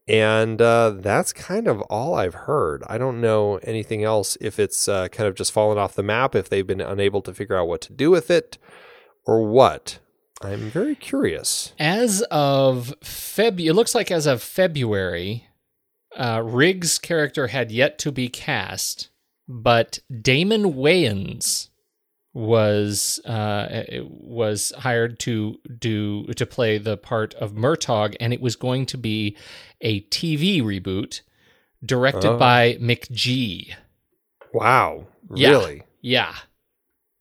A: And uh, that's kind of all I've heard. I don't know anything else if it's uh, kind of just fallen off the map, if they've been unable to figure out what to do with it, or what. I'm very curious.
C: As of Feb, it looks like as of February, uh, Riggs' character had yet to be cast, but Damon Wayans was uh, was hired to do to play the part of Murtaugh, and it was going to be a TV reboot directed
A: Oh.
C: by McG.
A: Wow.
C: Yeah.
A: Really?
C: Yeah.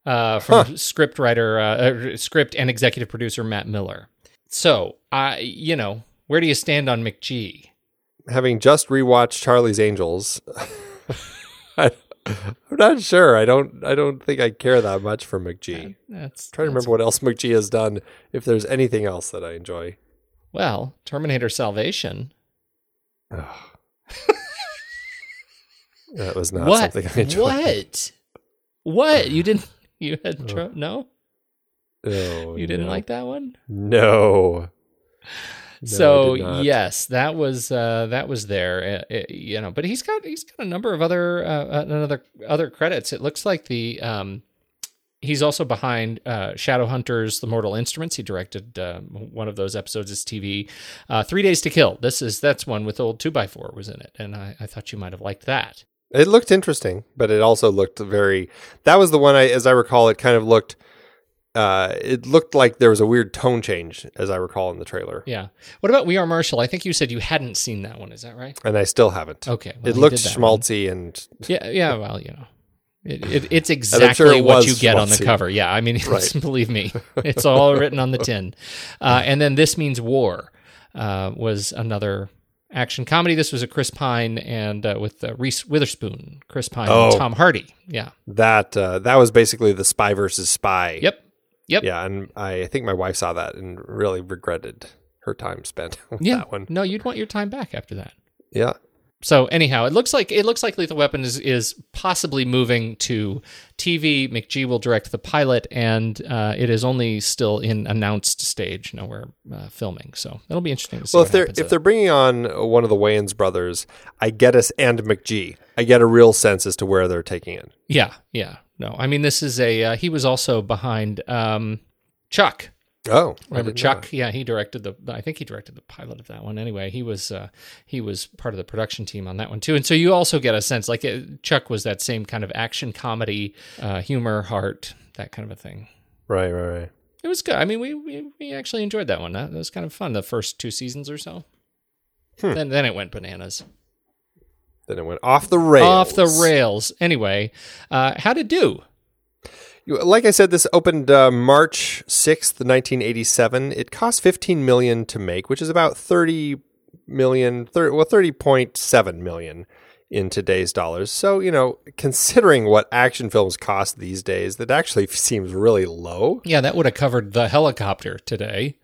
C: Uh, from script writer, uh, uh, script and executive producer Matt Miller. So, I, you know, where do you stand on McG?
A: Having just rewatched Charlie's Angels, *laughs* I, I'm not sure. I don't. I don't think I care that much for McG.
C: That's I'm
A: trying to remember what else McG has done. If there's anything else that I enjoy.
C: Well, Terminator Salvation. *laughs*
A: That was not
C: what?
A: something I enjoyed.
C: What? What? You didn't? *laughs* You had tro- no?
A: No,
C: You didn't
A: no.
C: like that one?
A: No. No,
C: so yes, that was uh, that was there, uh, uh, you know. But he's got he's got a number of other uh, another other credits. It looks like the um, he's also behind uh, Shadowhunters: The Mortal Instruments. He directed um, one of those episodes as TV. Uh, Three Days to Kill. This is that's one with old two x four was in it, and I, I thought you might have liked that.
A: It looked interesting, but it also looked very. That was the one I, as I recall, it kind of looked. Uh, it looked like there was a weird tone change, as I recall in the trailer,
C: Yeah. What about We Are Marshall? I think you said you hadn't seen that one. Is that right?
A: and I still haven't.
C: Okay. well,
A: it looked
C: that one.
A: schmaltzy and
C: Yeah. Yeah. Well, you know, It, it, it's *laughs* exactly
A: sure it
C: what you get on the cover. Yeah, I mean, *laughs* it's, believe me, *laughs* it's all written on the tin. Uh, and then this means war uh, was another action comedy. This was a Chris Pine and uh, with uh, Reese Witherspoon, Chris Pine,
A: Oh.
C: and Tom Hardy. Yeah.
A: That uh, that was basically the spy versus spy.
C: Yep. Yep.
A: Yeah, and I think my wife saw that and really regretted her time spent *laughs* with
C: Yeah.
A: that one.
C: No, you'd want your time back after that.
A: Yeah.
C: So anyhow, it looks like it looks like Lethal Weapon is is possibly moving to TV. McG will direct the pilot, and uh, it is only still in announced stage. No, we're uh, filming, so it'll be interesting to see.
A: Well, if they're if they're bringing on one of the Wayans brothers, I get us and McG. I get a real sense as to where they're taking it.
C: it. yeah, yeah. No, I mean this is a. Uh, he was also behind um, Chuck.
A: Oh, I
C: Remember Chuck? Yeah, he directed the. I think he directed the pilot of that one. Anyway, he was uh, he was part of the production team on that one too. And so you also get a sense like uh, Chuck was that same kind of action comedy, uh, humor, heart, that kind of a thing.
A: Right, right, right.
C: It was good. I mean, we we, we actually enjoyed that one. That, that was kind of fun. The first two seasons or so.
A: Hmm.
C: Then then it went bananas,
A: Then it went off the rails.
C: off the rails. Anyway, uh, how'd it do?
A: Like I said, this opened uh, March sixth, nineteen eighty-seven. It cost fifteen million to make, which is about thirty million, 30, well, thirty point seven million in today's dollars. So you know, considering what action films cost these days, that actually *laughs* seems really low.
C: Yeah, that would have covered the helicopter today.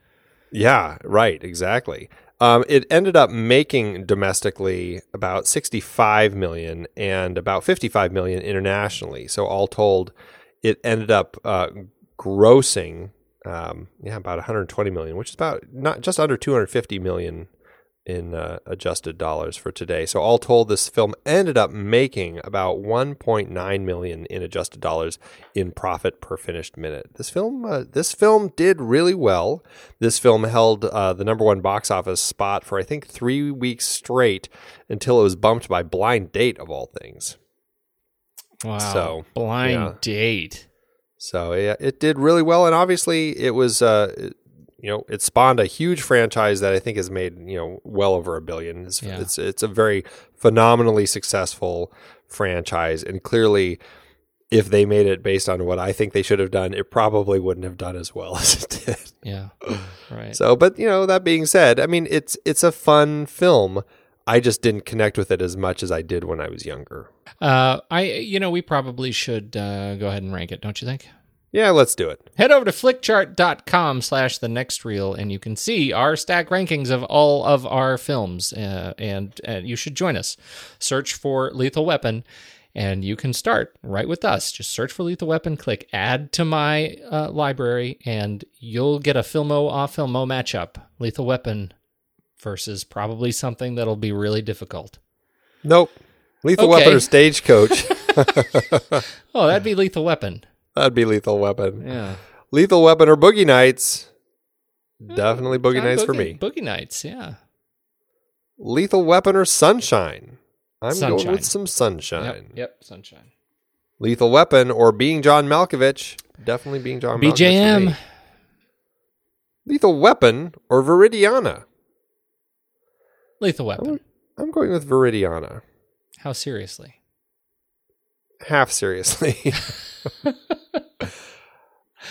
A: Yeah, right, exactly. Um, it ended up making domestically about 65 million and about 55 million internationally. So all told, it ended up uh, grossing um, yeah about 120 million, which is about not just under 250 million in uh, adjusted dollars for today. So all told, this film ended up making about 1.9 million in adjusted dollars in profit per finished minute. This film, uh, this film did really well. This film held uh, the number one box office spot for I think three weeks straight until it was bumped by Blind Date of all things.
C: Wow.
A: So,
C: blind
A: yeah.
C: date.
A: So yeah, it did really well, and obviously it was, uh, it- you know, it spawned a huge franchise that I think has made you know well over a billion. It's
C: Yeah.
A: it's, it's a very phenomenally successful franchise, and clearly, if they made it based on what I think they should have done, it probably wouldn't have done as well *laughs* as it did.
C: Yeah. right.
A: So, but you know, that being said, I mean, it's it's a fun film. I just didn't connect with it as much as I did when I was younger.
C: Uh, I you know we probably should uh, go ahead and rank it, don't you think?
A: Yeah, let's do it.
C: Head over to flickchart.com slash the next reel and you can see our stack rankings of all of our films. Uh, and you should join us. Search for Lethal Weapon and you can start right with us. Just search for Lethal Weapon, click add to my uh, library, and you'll get a Filmo off Filmo matchup. Lethal Weapon versus probably something that'll be really difficult.
A: Nope. Lethal
C: Okay.
A: Weapon or Stagecoach. *laughs* *laughs*
C: Oh, that'd be Lethal Weapon.
A: That'd be Lethal Weapon.
C: Yeah.
A: Lethal Weapon or Boogie Nights. Hmm, Definitely Boogie Nights for me.
C: Boogie Nights, yeah.
A: Lethal Weapon or Sunshine. I'm going with some Sunshine.
C: Yep, yep, Sunshine.
A: Lethal Weapon or Being John Malkovich. Definitely Being John Malkovich. for
C: BJM.
A: Lethal Weapon or Viridiana.
C: Lethal Weapon.
A: I'm going with Viridiana.
C: How seriously?
A: half seriously. *laughs* *laughs*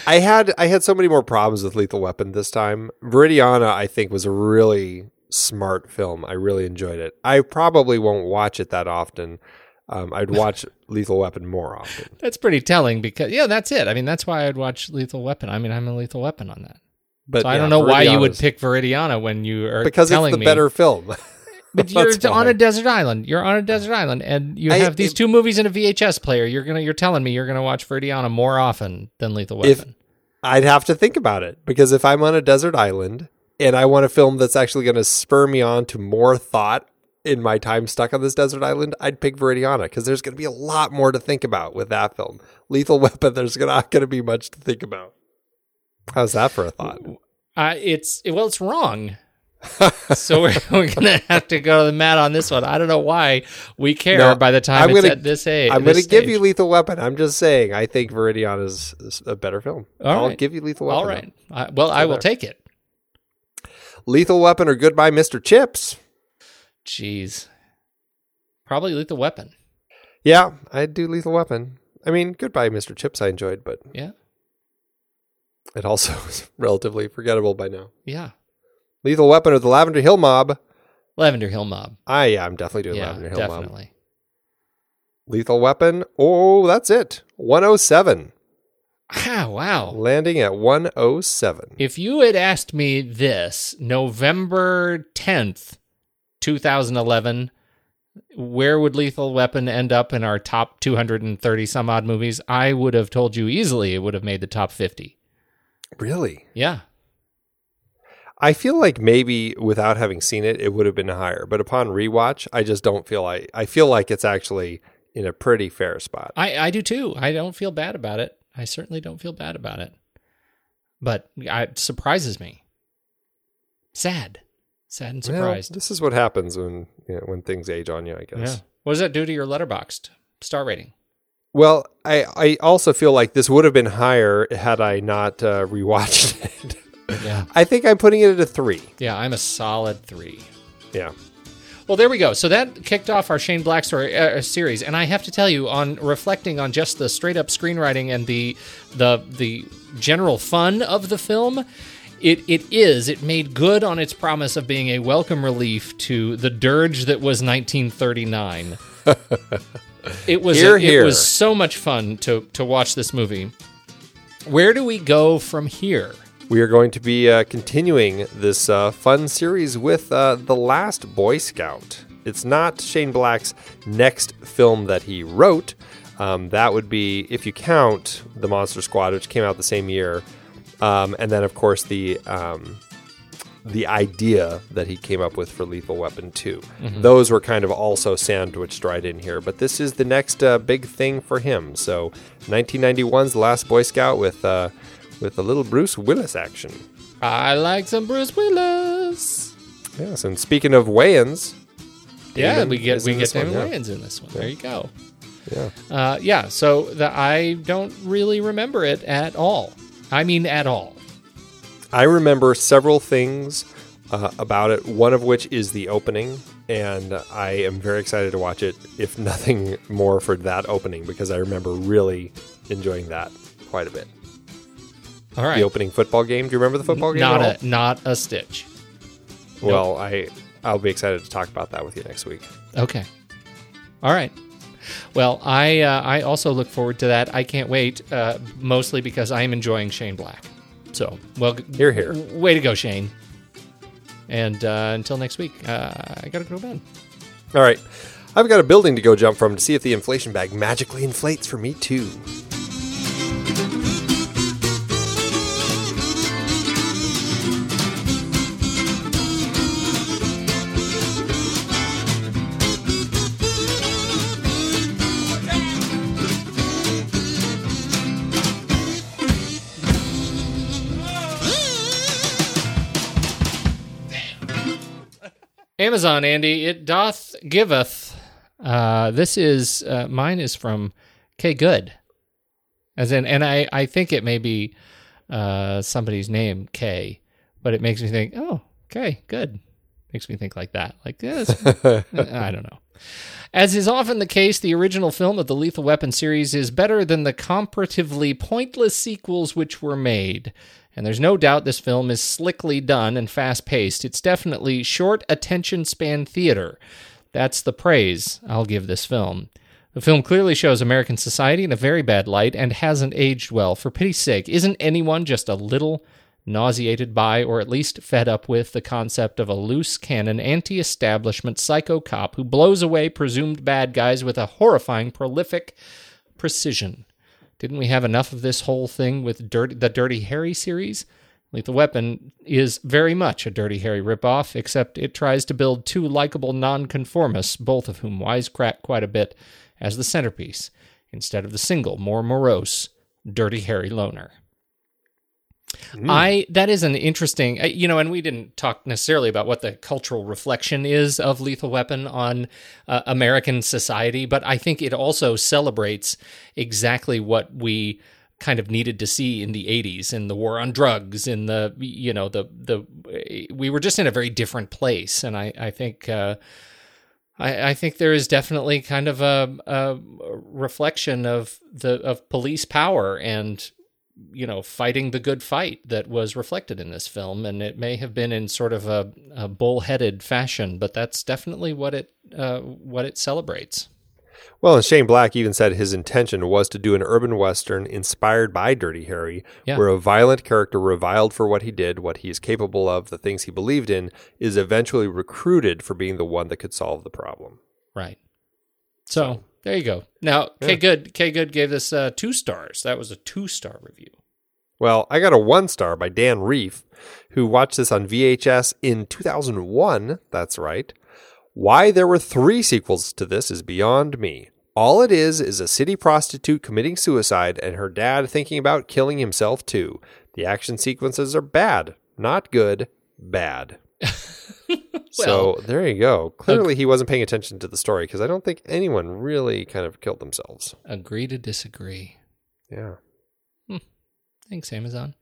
A: I had I had so many more problems with Lethal Weapon this time. Viridiana, I think, was a really smart film. I really enjoyed it. I probably won't watch it that often. Um, I'd *laughs* watch Lethal Weapon more often.
C: That's pretty telling because yeah, that's it. I mean, that's why I'd watch Lethal Weapon. I mean, I'm a Lethal Weapon on that.
A: But
C: so I
A: yeah,
C: don't know why you would pick Viridiana when you are
A: because it's the
C: me.
A: better film. *laughs*
C: But you're on a desert island. You're on a desert island, and you
A: I-
C: have these
A: if-
C: two movies in a VHS player. You're gonna. You're telling me you're gonna watch Viridiana more often than Lethal
A: If-
C: Weapon.
A: I'd have to think about it because if I'm on a desert island and I want a film that's actually going to spur me on to more thought in my time stuck on this desert island, I'd pick Viridiana because there's going to be a lot more to think about with that film. Lethal *laughs* Weapon, there's not going to be much to think about. How's that for a thought?
C: Uh, it's well, it's wrong. so *laughs* we're, we're gonna have to go to the mat on this one. I don't know why we care
A: No,
C: by the time
A: I'm
C: it's
A: gonna-
C: at this age.
A: I'm going to
C: this
A: give you Lethal Weapon. I'm just saying, I think Viridiana is is a better film.
C: All
A: I'll
C: right.
A: give you Lethal Weapon.
C: All right. I, well, I will
A: there.
C: take it.
A: Lethal Weapon or Goodbye, Mr. Chips.
C: Jeez. Probably Lethal Weapon.
A: Yeah, I'd do Lethal Weapon. I mean, Goodbye, Mr. Chips, I enjoyed, but
C: Yeah.
A: It also *laughs* is relatively forgettable by now.
C: Yeah.
A: Lethal Weapon or the Lavender Hill Mob.
C: Lavender Hill Mob.
A: I yeah, I'm definitely doing
C: yeah,
A: Lavender Hill Mob.
C: definitely.
A: Lethal Weapon. Oh, that's it. 107.
C: Ah, wow.
A: Landing at 107.
C: If you had asked me this November 10th, 2011, where would Lethal Weapon end up in our top 230 some odd movies? I would have told you easily it would have made the top 50.
A: Really?
C: Yeah.
A: I feel like maybe without having seen it, it would have been higher. But upon rewatch, I just don't feel like I feel like it's actually in a pretty fair spot.
C: I, I do too. I don't feel bad about it. I certainly don't feel bad about it. But I, it surprises me. Sad. Sad and
A: Well,
C: surprised.
A: this is what happens when you know, when things age on you, I guess.
C: yeah. What does that do to your Letterboxd star rating?
A: Well, I, I also feel like this would have been higher had I not uh, rewatched *laughs* it.
C: Yeah.
A: I think I'm putting it at a three.
C: Yeah, I'm a solid three.
A: Yeah.
C: Well, there we go. So that kicked off our Shane Black story uh, series, and I have to tell you, on reflecting on just the straight up screenwriting and the the the general fun of the film, it it is it made good on its promise of being a welcome relief to the dirge that was 1939. *laughs* it was
A: Hear,
C: it
A: hear.
C: was so much fun to to watch this movie. Where do we go from here?
A: We are going to be uh, continuing this uh, fun series with uh, The Last Boy Scout. It's not Shane Black's next film that he wrote. Um, that would be, if you count, The Monster Squad, which came out the same year. Um, and then, of course, the. Um, the idea that he came up with for Lethal Weapon 2. Those were kind of also sandwiched right in here. But this is the next uh, big thing for him. So 1991's The Last Boy Scout with uh, with a little Bruce Willis action.
C: I like some Bruce Willis.
A: Yes, and speaking of Wayans,
C: Yeah,
A: Damon
C: we get we get
A: this one, yeah.
C: Wayans in this one. There you go.
A: yeah,
C: Uh, yeah, so the, I don't really remember it at all. I mean, at all.
A: I remember several things uh, about it. One of which is the opening, and I am very excited to watch it. If *laughs* nothing more for that opening, because I remember really enjoying that quite a bit.
C: All right,
A: The opening football game. Do you remember the football game?
C: not a not a stitch.
A: Well, I I'll be excited to talk about that with you next week.
C: Okay. All right. Well, I uh, I also look forward to that. I can't wait, uh, mostly because I am enjoying Shane Black. So, well,
A: Here, here.
C: way to go, Shane. And uh, until next week, uh, I gotta go to bed.
A: All right. I've got a building to go jump from to see if the inflation bag magically inflates for me too.
C: Amazon, Andy, it doth giveth. Uh, this is uh, mine is from K Good, as in, and I I think it may be uh, somebody's name K, but it makes me think, oh, K, good. Makes me think like that, like this. *laughs* I don't know. As is often the case, the original film of the Lethal Weapon series is better than the comparatively pointless sequels which were made. And there's no doubt this film is slickly done and fast paced. It's definitely short attention span theater. That's the praise I'll give this film. The film clearly shows American society in a very bad light and hasn't aged well. For pity's sake, isn't anyone just a little nauseated by, or at least fed up with, the concept of a loose cannon, anti establishment psycho cop who blows away presumed bad guys with a horrifying, prolific precision? Didn't we have enough of this whole thing with Dirty, the Dirty Harry series? Lethal Weapon is very much a Dirty Harry ripoff, except it tries to build two likable nonconformists, both of whom wisecrack quite a bit, as the centerpiece, instead of the single, more morose, Dirty Harry loner. I that is an interesting, uh, you know, and we didn't talk necessarily about what the cultural reflection is of Lethal Weapon on uh, American society, but I think it also celebrates exactly what we kind of needed to see in the 80s in the war on drugs in the you know the the we were just in a very different place and i i think uh I, I think there is definitely kind of a, a reflection of the of police power and you know fighting the good fight that was reflected in this film, and it may have been in sort of a, a bullheaded fashion, but that's definitely what it uh, what it celebrates.
A: Well, and Shane Black even said his intention was to do an urban western inspired by Dirty Harry,
C: Yeah.
A: where a violent character reviled for what he did, what he is capable of, the things he believed in, is eventually recruited for being the one that could solve the problem.
C: Right. So there you go. Now, K Good K Good gave this uh, two stars. That was a two star review.
A: Well, I got a one star by Dan Reef, who watched this on VHS in 2001. That's right. Why there were three sequels to this is beyond me. All it is is a city prostitute committing suicide and her dad thinking about killing himself too. The action sequences are bad, not good, bad. *laughs* so there you go. Clearly, he wasn't paying attention to the story because I don't think anyone really kind of killed themselves.
C: Agree to disagree.
A: Yeah. Hmm.
C: Thanks, Amazon.